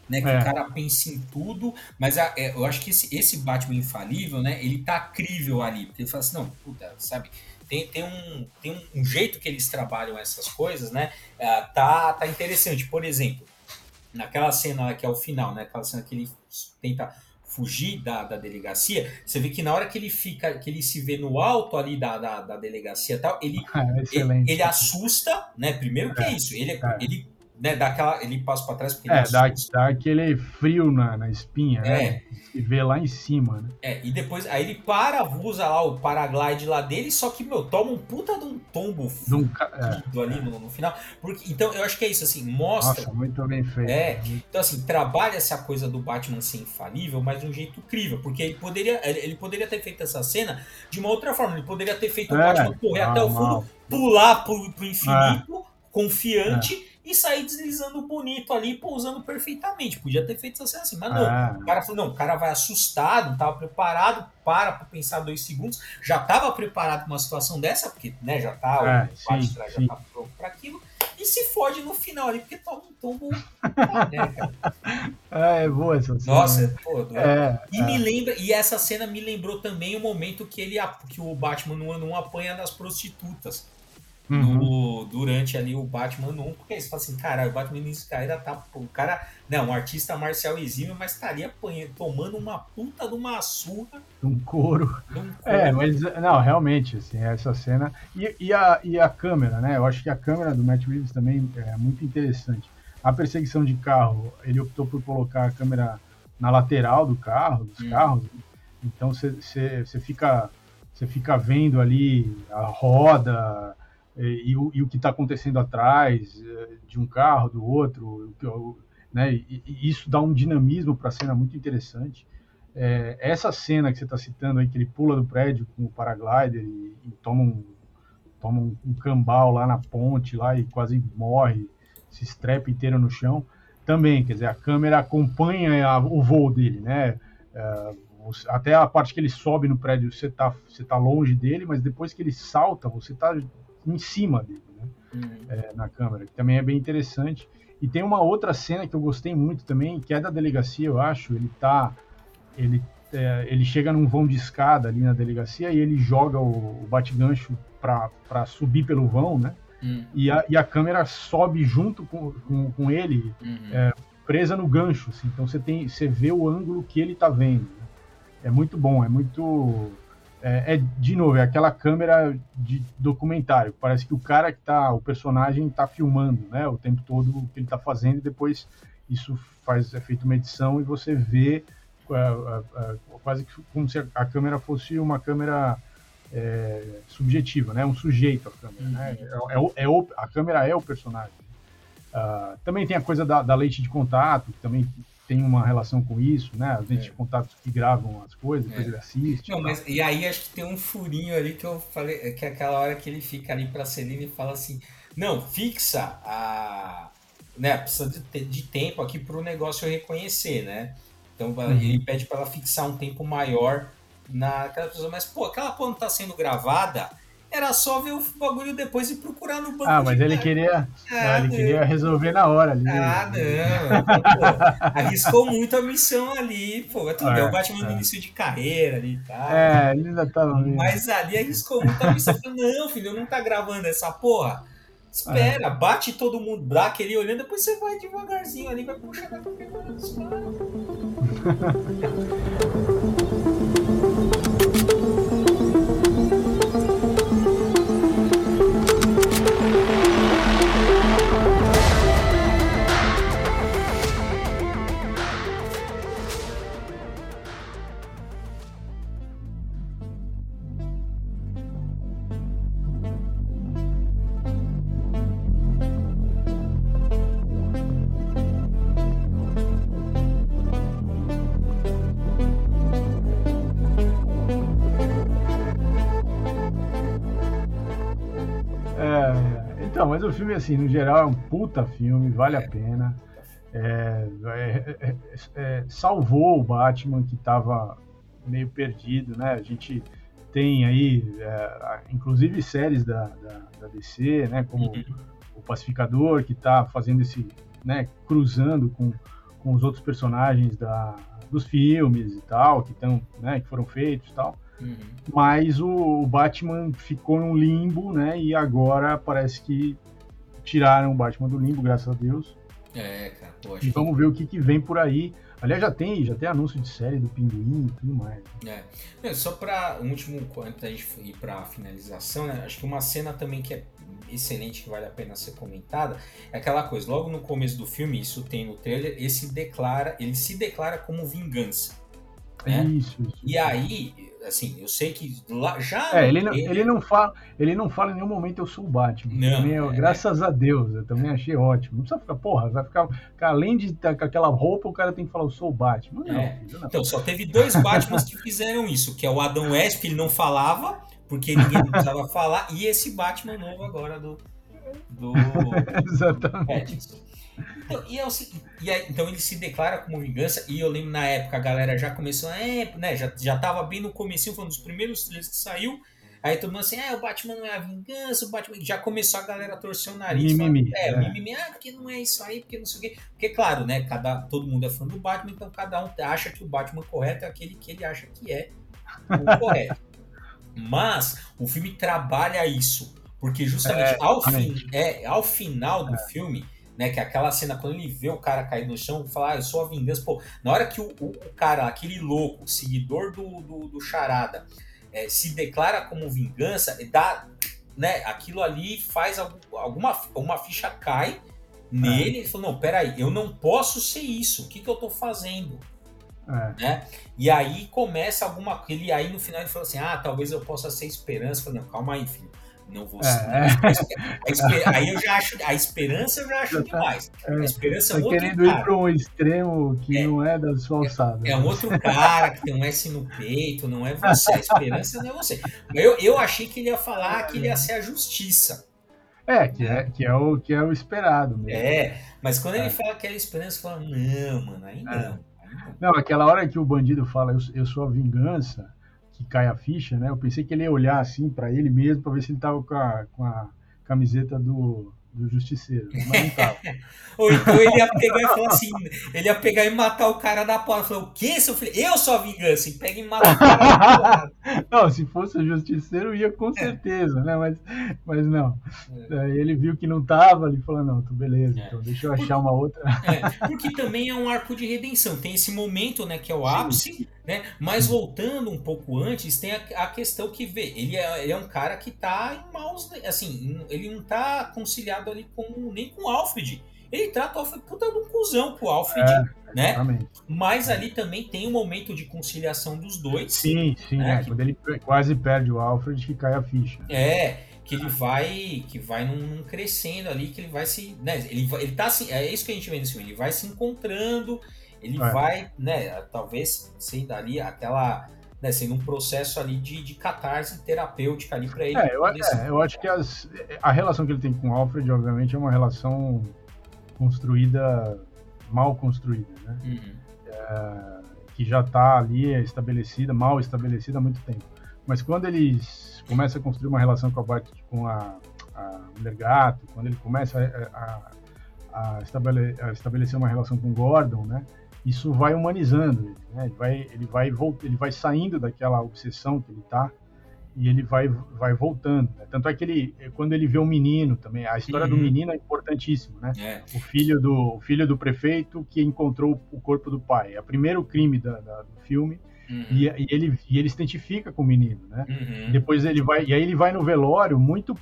né? Que é. o cara pensa em tudo, mas a, é, eu acho que esse, esse Batman infalível, né? Ele tá crível ali, porque ele fala assim, não, puta, sabe? tem, tem, um, tem um, jeito que eles trabalham essas coisas, né? É, tá, tá interessante. Por exemplo, naquela cena que é o final, né? Aquela cena que ele tenta fugir da, da delegacia, você vê que na hora que ele fica, que ele se vê no alto ali da, da, da delegacia tal, ele, é, *laughs* ele, ele, assusta, né? Primeiro que é, é isso, ele, é. ele né, dá aquela, ele passa para trás porque é, dá, dá, aquele frio na, na espinha, né? é. né? E vê lá em cima, né? É, e depois aí ele para, usa lá o paraglide lá dele, só que, meu, toma um puta de um tombo fudido é, ali no, no, final. Porque, então, eu acho que é isso, assim, mostra. Nossa, muito bem feito. É, então, assim, trabalha essa coisa do Batman ser infalível, mas de um jeito crível, porque ele poderia, ele poderia ter feito essa cena de uma outra forma. Ele poderia ter feito o é, Batman correr até o fundo, pular pro, pro infinito, é. confiante e sair deslizando bonito ali, pousando perfeitamente. Podia ter feito assim, assim mas não. Ah. O cara falou, não, o cara vai assustado, não estava preparado, para para pensar dois segundos, já estava preparado para uma situação dessa, porque né, já tá, é, o sim, já está pronto para aquilo, e se fode no final ali, porque toma um tombo. né, *laughs* é, é boa essa cena. Nossa, pô, é, e é. me lembra, e essa cena me lembrou também o momento que ele que o Batman não, não apanha das prostitutas. Uhum. No, durante ali o Batman 1, porque você fala assim, cara, o Batman nesse cara tá. O cara, não, um artista marcial exímio, mas estaria tomando uma puta de uma surra. Um couro. Um couro. É, mas não, realmente, assim, essa cena. E, e, a, e a câmera, né? Eu acho que a câmera do Matt Reeves também é muito interessante. A perseguição de carro, ele optou por colocar a câmera na lateral do carro, dos hum. carros. Então você fica. Você fica vendo ali a roda, e, e, o, e o que está acontecendo atrás eh, de um carro, do outro, né? E isso dá um dinamismo para a cena muito interessante. É, essa cena que você está citando aí, que ele pula do prédio com o paraglider e, e toma, um, toma um, um, cambal lá na ponte lá e quase morre, se estrepa inteiro no chão, também, quer dizer, a câmera acompanha a, o voo dele, né? É, até a parte que ele sobe no prédio, você está você tá longe dele, mas depois que ele salta, você está em cima dele, né? Uhum. É, na câmera, que também é bem interessante. E tem uma outra cena que eu gostei muito também, que é da delegacia, eu acho. Ele tá. Ele, é, ele chega num vão de escada ali na delegacia e ele joga o, o bate-gancho para subir pelo vão, né? Uhum. E, a, e a câmera sobe junto com, com, com ele, uhum. é, presa no gancho. Assim. Então você, tem, você vê o ângulo que ele tá vendo. Né? É muito bom, é muito é, é, de novo, é aquela câmera de documentário. Parece que o cara que tá, o personagem tá filmando, né, o tempo todo o que ele tá fazendo e depois isso faz é feito uma edição e você vê é, é, é quase como se a câmera fosse uma câmera é, subjetiva, né, um sujeito a câmera, né? Uhum. É, o, a câmera é o personagem. Uh, também tem a coisa da, da leite de contato, que também tem uma relação com isso, né? As gente é. contatos que gravam as coisas, depois é. ele assiste. Não, mas, e aí acho que tem um furinho ali que eu falei, que é aquela hora que ele fica ali pra Celina e fala assim, não, fixa a... Né, precisa de, de tempo aqui para o negócio reconhecer, né? Então uhum. ele pede para ela fixar um tempo maior naquela pessoa, mas pô, aquela porra não tá sendo gravada, era só ver o bagulho depois e procurar no banco. Ah, mas ele queria, ah, ele queria resolver na hora ali. Ah, não. pô, *laughs* arriscou muito a missão ali, pô. É tudo é, o Batman é. no início de carreira ali e tal. É, ele ainda tava. Mas ali arriscou muito a missão. não, filho, não tá gravando essa porra. Espera, é. bate todo mundo, dá aquele olhando, depois você vai devagarzinho ali, vai puxar na câmera. mas o filme, assim, no geral, é um puta filme, vale a pena. É, é, é, é, salvou o Batman que estava meio perdido, né? A gente tem aí, é, inclusive séries da, da, da, DC, né? Como uhum. o Pacificador que está fazendo esse, né? Cruzando com, com os outros personagens da, dos filmes e tal que estão, né? Que foram feitos e tal. Uhum. Mas o, o Batman ficou num limbo, né? E agora parece que tiraram o Batman do limbo, graças a Deus. É, cara. Pô, e vamos ver o que, que vem por aí. Aliás, já tem, já tem anúncio de série do Pinguim e tudo mais. É. só para um último, antes da gente ir para finalização, né? Acho que uma cena também que é excelente, que vale a pena ser comentada, é aquela coisa, logo no começo do filme, isso tem no trailer, esse declara, ele se declara como vingança. Né? Isso, isso. E aí, assim, eu sei que lá já. É, ele, não, ele... ele, não fala, ele não fala em nenhum momento eu sou o Batman. Não, também, é, graças a Deus, eu também achei ótimo. Não precisa ficar, porra, vai ficar. Além de estar com aquela roupa, o cara tem que falar eu sou o Batman. Não, é. não. Então, só teve dois Batmans que fizeram isso, que é o Adam West, que ele não falava, porque ninguém precisava falar, e esse Batman novo agora do. do *laughs* Exatamente. Então, e é o, e aí, então ele se declara como vingança, e eu lembro na época a galera já começou, é, né, já, já tava bem no começo, foi um dos primeiros trailers que saiu, aí todo mundo assim, é, o Batman não é a vingança, o Batman, já começou a galera a torcer o nariz, mimimi, falando, é, é. mimimi, ah, porque não é isso aí, porque não sei o quê, porque claro, né, cada, todo mundo é fã do Batman, então cada um acha que o Batman correto é aquele que ele acha que é o *laughs* correto. Mas o filme trabalha isso, porque justamente é, ao, fim, é, ao final do é. filme né? Que é aquela cena quando ele vê o cara cair no chão, falar, ah, eu sou a vingança. Pô, na hora que o, o, cara, aquele louco, seguidor do, do, do Charada, é, se declara como vingança, dá, né? Aquilo ali faz alguma uma ficha cai nele. É. Ele falou, não, peraí, eu não posso ser isso. O que, que eu tô fazendo? É. Né? E aí começa alguma. Ele aí no final ele falou assim: Ah, talvez eu possa ser esperança. Eu falei, não, calma aí, filho. Não vou é, é. Aí eu já acho. A esperança eu já acho tá, demais. É, a esperança é tá querendo cara. ir para um extremo que é, não é da sua alçada. É, é, um outro cara que tem um S no peito, não é você. A esperança não é você. Eu, eu achei que ele ia falar que ele ia ser a justiça. É, que é, que é, o, que é o esperado mesmo. É, mas quando ele fala que é a esperança, fala, não, mano, aí não. Não, aquela hora que o bandido fala, eu, eu sou a vingança, que cai a ficha, né? Eu pensei que ele ia olhar assim para ele mesmo para ver se ele tava com a, com a camiseta do, do Justiceiro, mas não tava. *laughs* Ou então ele ia pegar e falar assim, ele ia pegar e matar o cara da porta. Falou, o quê, seu filho? Eu sou a vingança, e pega e mata o cara *laughs* Não, se fosse o Justiceiro, ia com certeza, né? Mas, mas não. É. Ele viu que não tava, ele falou, não, tô beleza, é. então deixa eu achar uma outra. É, porque também é um arco de redenção. Tem esse momento, né, que é o ápice, Sim. Né? Mas voltando um pouco antes, tem a, a questão que vê, ele é, ele é um cara que tá em maus, assim, ele não tá conciliado ali com, nem com o Alfred. Ele trata o Alfred puta de um cuzão com o Alfred, é, né? Exatamente. Mas ali também tem um momento de conciliação dos dois. Sim, sim, né? é, quando ele quase perde o Alfred que cai a ficha. É, que ele vai que vai num, crescendo ali, que ele vai se, né, ele ele tá assim, é isso que a gente vê nesse filme, ele vai se encontrando, ele é. vai, né, talvez sei dali aquela né, sendo um processo ali de, de catarse terapêutica ali para ele. É, eu, é, eu acho que as, a relação que ele tem com o Alfred, obviamente, é uma relação construída, mal construída, né? Uhum. É, que já está ali estabelecida, mal estabelecida há muito tempo. Mas quando eles começam a construir uma relação com a, Bart, com a, a Mulher Gato, quando ele começa a, a, a estabelecer uma relação com o Gordon, né? Isso vai humanizando ele, né? ele vai ele vai ele vai saindo daquela obsessão que ele está e ele vai vai voltando né? tanto é que ele quando ele vê o menino também a história uhum. do menino é importantíssima né é. o filho do o filho do prefeito que encontrou o corpo do pai é o primeiro crime da, da, do filme uhum. e, e, ele e ele se identifica com o menino né uhum. depois ele vai e aí ele vai no velório muito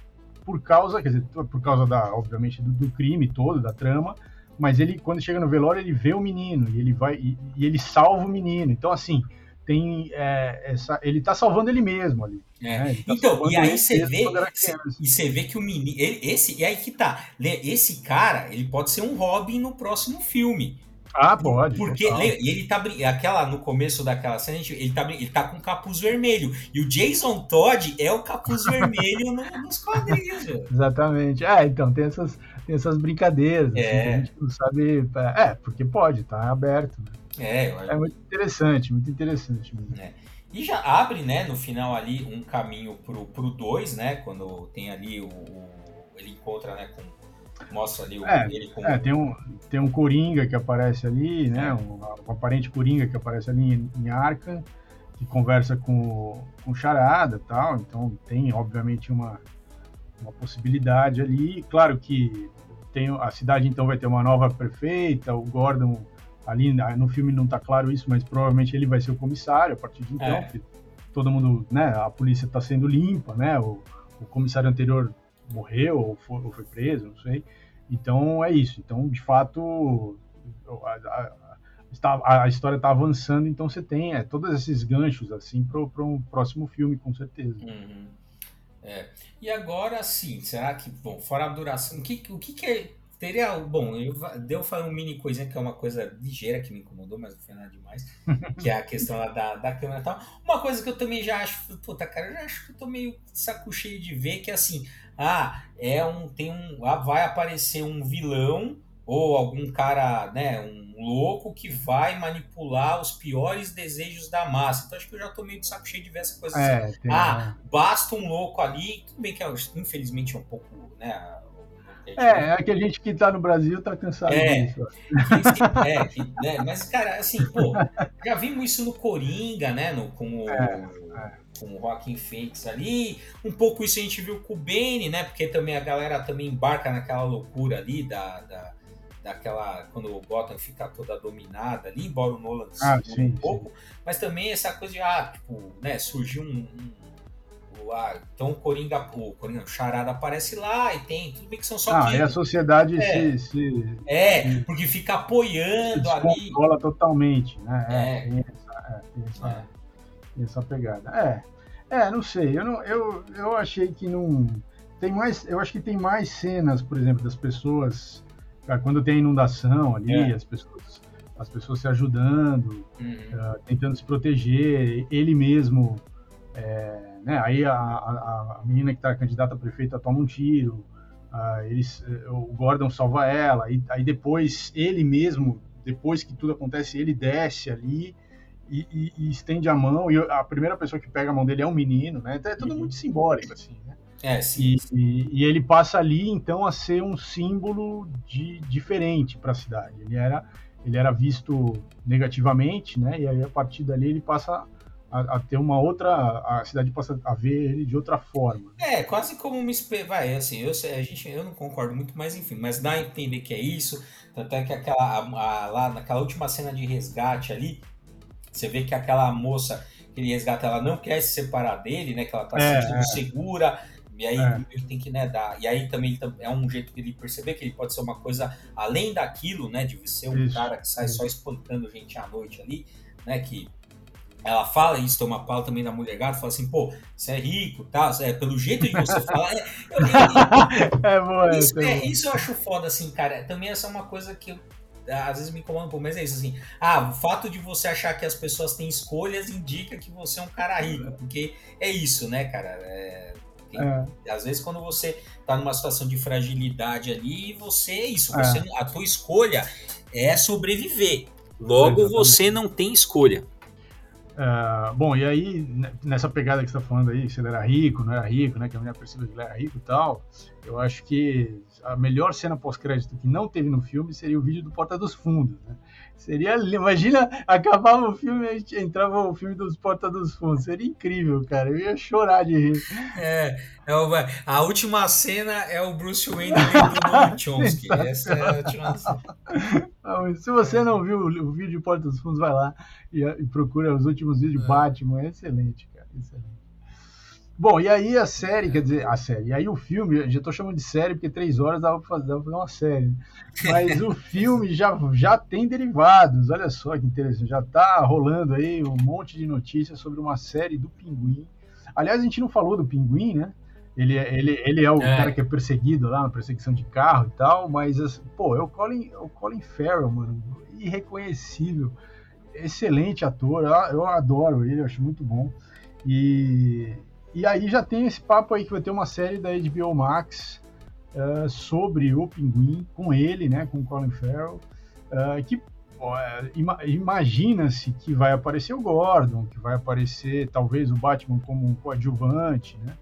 por causa quer dizer por causa da obviamente do, do crime todo da trama mas ele quando chega no velório ele vê o menino e ele vai e, e ele salva o menino. Então assim tem é, essa, ele está salvando ele mesmo ali. É. Né? Tá então e aí você vê e você vê que o menino ele, esse e aí que tá esse cara ele pode ser um Robin no próximo filme. Ah, pode. Porque e ele tá aquela no começo daquela cena, ele tá ele tá com capuz vermelho e o Jason Todd é o capuz vermelho no, nos quadrinhos. Exatamente. É, então tem essas tem essas brincadeiras, é. assim, a gente não sabe, é, porque pode, tá aberto. Né? É, é muito interessante, muito interessante mesmo. É. E já abre, né, no final ali um caminho pro 2, pro dois, né, quando tem ali o, o ele encontra, né, com mostra ali o, é, ele com... É, tem um, tem um Coringa que aparece ali, né? É. Um, um, aparente Coringa que aparece ali em, em Arkham, que conversa com, com Charada tal. Então tem, obviamente, uma, uma possibilidade ali. Claro que tem, a cidade então vai ter uma nova prefeita, o Gordon ali no filme não está claro isso, mas provavelmente ele vai ser o comissário a partir de então, é. todo mundo, né, a polícia está sendo limpa, né, o, o comissário anterior morreu ou foi, ou foi, preso, não sei. Então é isso. Então, de fato, a, a, a história está avançando, então você tem é, todos esses ganchos assim para um próximo filme, com certeza. Uhum. É. E agora sim, será que, bom, fora a duração, o que, o que, que é, teria. Bom, eu, deu falar um mini coisinha que é uma coisa ligeira que me incomodou, mas não foi nada demais, *laughs* que é a questão lá da, da câmera e tal. Uma coisa que eu também já acho, puta, cara, eu já acho que eu tô meio saco cheio de ver, que é assim, ah, é um. Tem um. Ah, vai aparecer um vilão ou algum cara, né, um louco que vai manipular os piores desejos da massa. Então acho que eu já tô meio de saco cheio de ver essa coisa é, assim. Ah, basta um louco ali, tudo bem que é, infelizmente é um pouco, né, é, é que a gente que tá no Brasil tá cansado é, disso. Que, é, que, né, mas, cara, assim, pô, já vimos isso no Coringa, né? No, com o, é, é com o Joaquim Phoenix ali. Um pouco isso a gente viu com o Bane, né? Porque também a galera também embarca naquela loucura ali da, da daquela quando o Gotham fica toda dominada ali, embora o Nolan ah, sim, um pouco, sim. mas também essa coisa de ah, tipo, né, surgiu um, um ah, então o Coringa, o Coringa, o Charada aparece lá e tem, tudo bem que são só ah, que, a sociedade é, se, se, É, se, porque fica apoiando se ali. Controla totalmente, né? É, é. Tem essa, é, tem essa, é. tem essa pegada. É. É, não sei. Eu, não, eu, eu achei que não. Tem mais. Eu acho que tem mais cenas, por exemplo, das pessoas. Quando tem inundação ali, é. as pessoas as pessoas se ajudando, uhum. uh, tentando se proteger, ele mesmo, é, né, aí a, a, a, menina que está candidata a prefeita toma um tiro, uh, eles, o Gordon salva ela, e aí depois ele mesmo, depois que tudo acontece, ele desce ali e, e, e, estende a mão, e a primeira pessoa que pega a mão dele é um menino, né? Então é tudo uhum. muito simbólico, assim, né? É, sim. E, e, ele passa ali, então, a ser um símbolo de, diferente para a cidade. Ele era, ele era visto negativamente, né? E aí, a partir dali, ele passa a, a, ter uma outra. A cidade passa a ver ele de outra forma. É, quase como uma. Vai, assim, eu, a gente, eu não concordo muito, mas enfim, mas dá a entender que é isso. Tanto é que aquela, a, lá naquela última cena de resgate ali, você vê que aquela moça que ele resgata, ela não quer se separar dele, né? Que ela tá é, se sentindo é. segura. E aí é. ele tem que né, dar. E aí também é um jeito de ele perceber que ele pode ser uma coisa além daquilo, né? De ser um isso, cara que sai isso. só espantando gente à noite ali, né? Que ela fala isso, tem uma pauta também da mulher gata, fala assim, pô, você é rico, tá? É, pelo jeito de você falar. É, eu, *laughs* é, boa, isso, é, isso eu acho foda, assim, cara. Também essa é uma coisa que eu às vezes me incomoda um pouco, mas é isso assim. Ah, o fato de você achar que as pessoas têm escolhas indica que você é um cara rico, porque é isso, né, cara? É, é. Às vezes quando você tá numa situação de fragilidade ali, você é isso, você, é. a tua escolha é sobreviver. Logo você não tem escolha. Uh, bom, e aí, nessa pegada que você está falando aí, se ele era rico, não era rico, né? Que a mulher percebeu que ele era rico e tal, eu acho que a melhor cena pós-crédito que não teve no filme seria o vídeo do Porta dos Fundos, né? Seria, imagina, acabava o filme e entrava o filme dos Porta dos Fundos. Seria incrível, cara. Eu ia chorar de rir. É, é o, a última cena é o Bruce Wayne do *laughs* Noam Chomsky. Essa é a última cena. se você não viu o vídeo de Porta dos Fundos, vai lá e, e procura os últimos vídeos de é. Batman. É excelente, cara. Excelente. Bom, e aí a série, quer dizer, a série, e aí o filme, já estou chamando de série porque três horas dava para fazer, fazer, uma série. Mas o *laughs* filme já, já tem derivados, olha só que interessante, já está rolando aí um monte de notícias sobre uma série do Pinguim. Aliás, a gente não falou do Pinguim, né? Ele, é, ele, ele é o é. cara que é perseguido lá na perseguição de carro e tal, mas, assim, pô, é o Colin, é o Colin Farrell, mano, irreconhecível. Excelente ator, eu adoro ele, eu acho muito bom. E, e aí já tem esse papo aí que vai ter uma série da HBO Max uh, sobre o Pinguim, com ele, né, com Colin Farrell, uh, que imagina-se que vai aparecer o Gordon, que vai aparecer talvez o Batman como um coadjuvante né,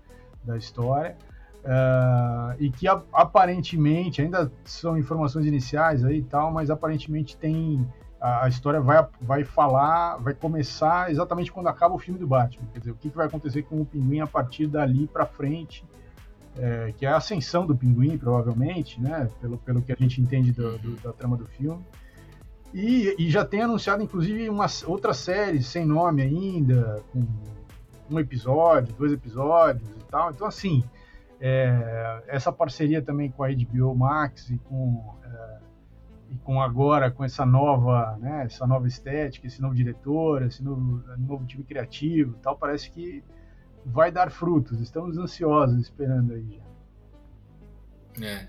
da história, uh, e que aparentemente, ainda são informações iniciais aí e tal, mas aparentemente tem a, história vai, vai falar, vai começar exatamente quando acaba o filme do Batman, quer dizer, o que, que vai acontecer com o Pinguim a partir dali para frente, é, que é a ascensão do Pinguim, provavelmente, né, pelo, pelo que a gente entende do, do, da trama do filme. E, e, já tem anunciado, inclusive, uma outra série sem nome ainda, com um episódio, dois episódios e tal. Então, assim, é, essa parceria também com a HBO Max e com, é, e com agora, com essa nova, né, essa nova estética, esse novo diretor, esse novo, novo time criativo tal, parece que vai dar frutos. Estamos ansiosos esperando aí já. É.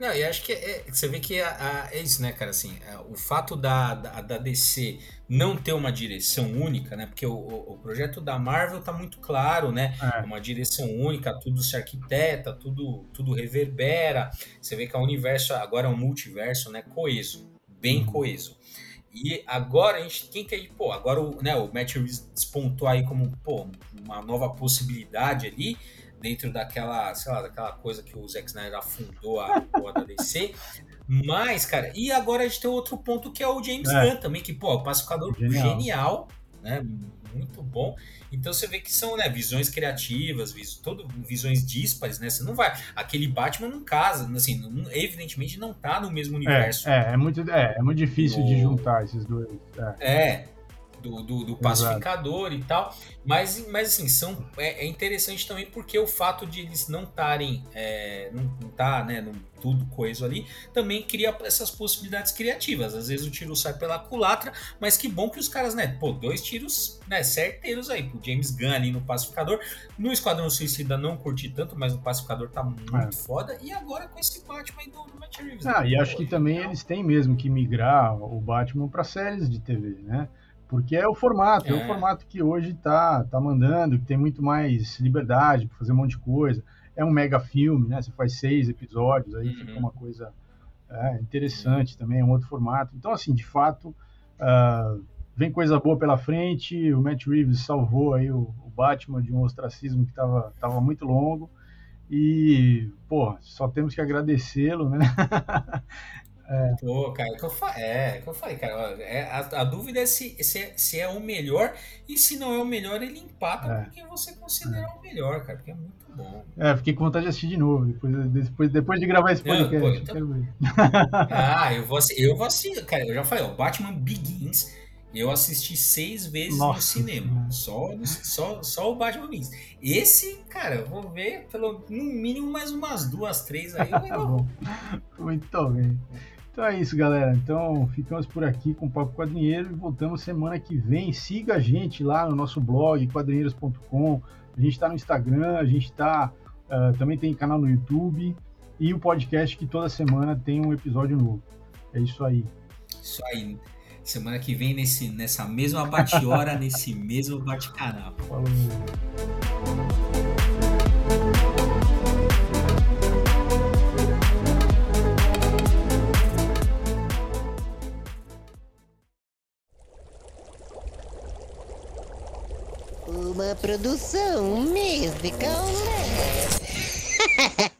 Não, e acho que é, é, você vê que é, é isso, né, cara? Assim, é, o fato da, da, da, DC não ter uma direção única, né? Porque o, o, projeto da Marvel tá muito claro, né? É. Uma direção única, tudo se arquiteta, tudo, tudo reverbera. Você vê que o universo agora é um multiverso, né? Coeso, bem uhum. coeso. E agora a gente quem que pô, agora o, né, o Matt Reeves despontou aí como, pô, uma nova possibilidade ali dentro daquela, sei lá, daquela coisa que o Zack Snyder afundou a porra da DC. Mas, cara, e agora a gente tem outro ponto que é o James é. Gunn também, que, pô, é o pacificador genial, genial né? Muito bom. Então você vê que são né, visões criativas, vis, todo, visões díspares, né? Você não vai. Aquele Batman não casa, assim, não, evidentemente não tá no mesmo universo. É, é, é muito, é, é muito difícil de juntar esses dois. É. é do, do, do pacificador Exato. e tal. Mas, mas assim, são, é, é, interessante também porque o fato de eles não estarem, é, não, não tá, né, não, tudo coeso ali, também cria essas possibilidades criativas. Às vezes o tiro sai pela culatra, mas que bom que os caras, né, pô, dois tiros, né, certeiros aí, pro James Gunn ali no Pacificador. No Esquadrão Suicida não curti tanto, mas no Pacificador tá muito é. foda. E agora com esse Batman aí do, do Matt Reeves. Ah, né? e acho que também eles têm mesmo que migrar o Batman para séries de TV, né? Porque é o formato, é, é o formato que hoje tá, tá mandando, que tem muito mais liberdade para fazer um monte de coisa. É um mega filme, né? Você faz seis episódios, aí uhum. fica uma coisa é, interessante uhum. também, é um outro formato. Então, assim, de fato, uh, vem coisa boa pela frente. O Matt Reeves salvou aí o, o Batman de um ostracismo que estava tava muito longo. E, pô, só temos que agradecê-lo, né? *laughs* É. Pô, cara, é que eu, fa... é, que eu falei, cara. É, a, a, dúvida é se, se é se, é, o melhor, e se não é o melhor, ele empata é. porque você considera é. o melhor, cara, porque é muito bom. É, fiquei com vontade de assistir de novo, depois, depois, depois de gravar esse podcast. Não, pô, eu ah, *laughs* eu vou, eu vou assistir, cara, eu já falei, o Batman Begins. Eu assisti seis vezes Nossa, no cinema. Só, só, só o Batman Begins. Esse, cara, eu vou ver pelo no mínimo mais umas duas, três aí. Eu... *laughs* Muito bem. Então é isso, galera. Então ficamos por aqui com o Papo Quadrinheiro e voltamos semana que vem. Siga a gente lá no nosso blog, quadrinheiros.com. A gente está no Instagram, a gente está. Uh, também tem canal no YouTube e o podcast que toda semana tem um episódio novo. É isso aí. Isso aí. Semana que vem, nesse, nessa mesma bate-hora, *laughs* nesse mesmo bate-canal. Falou. Uma produção musical. *laughs*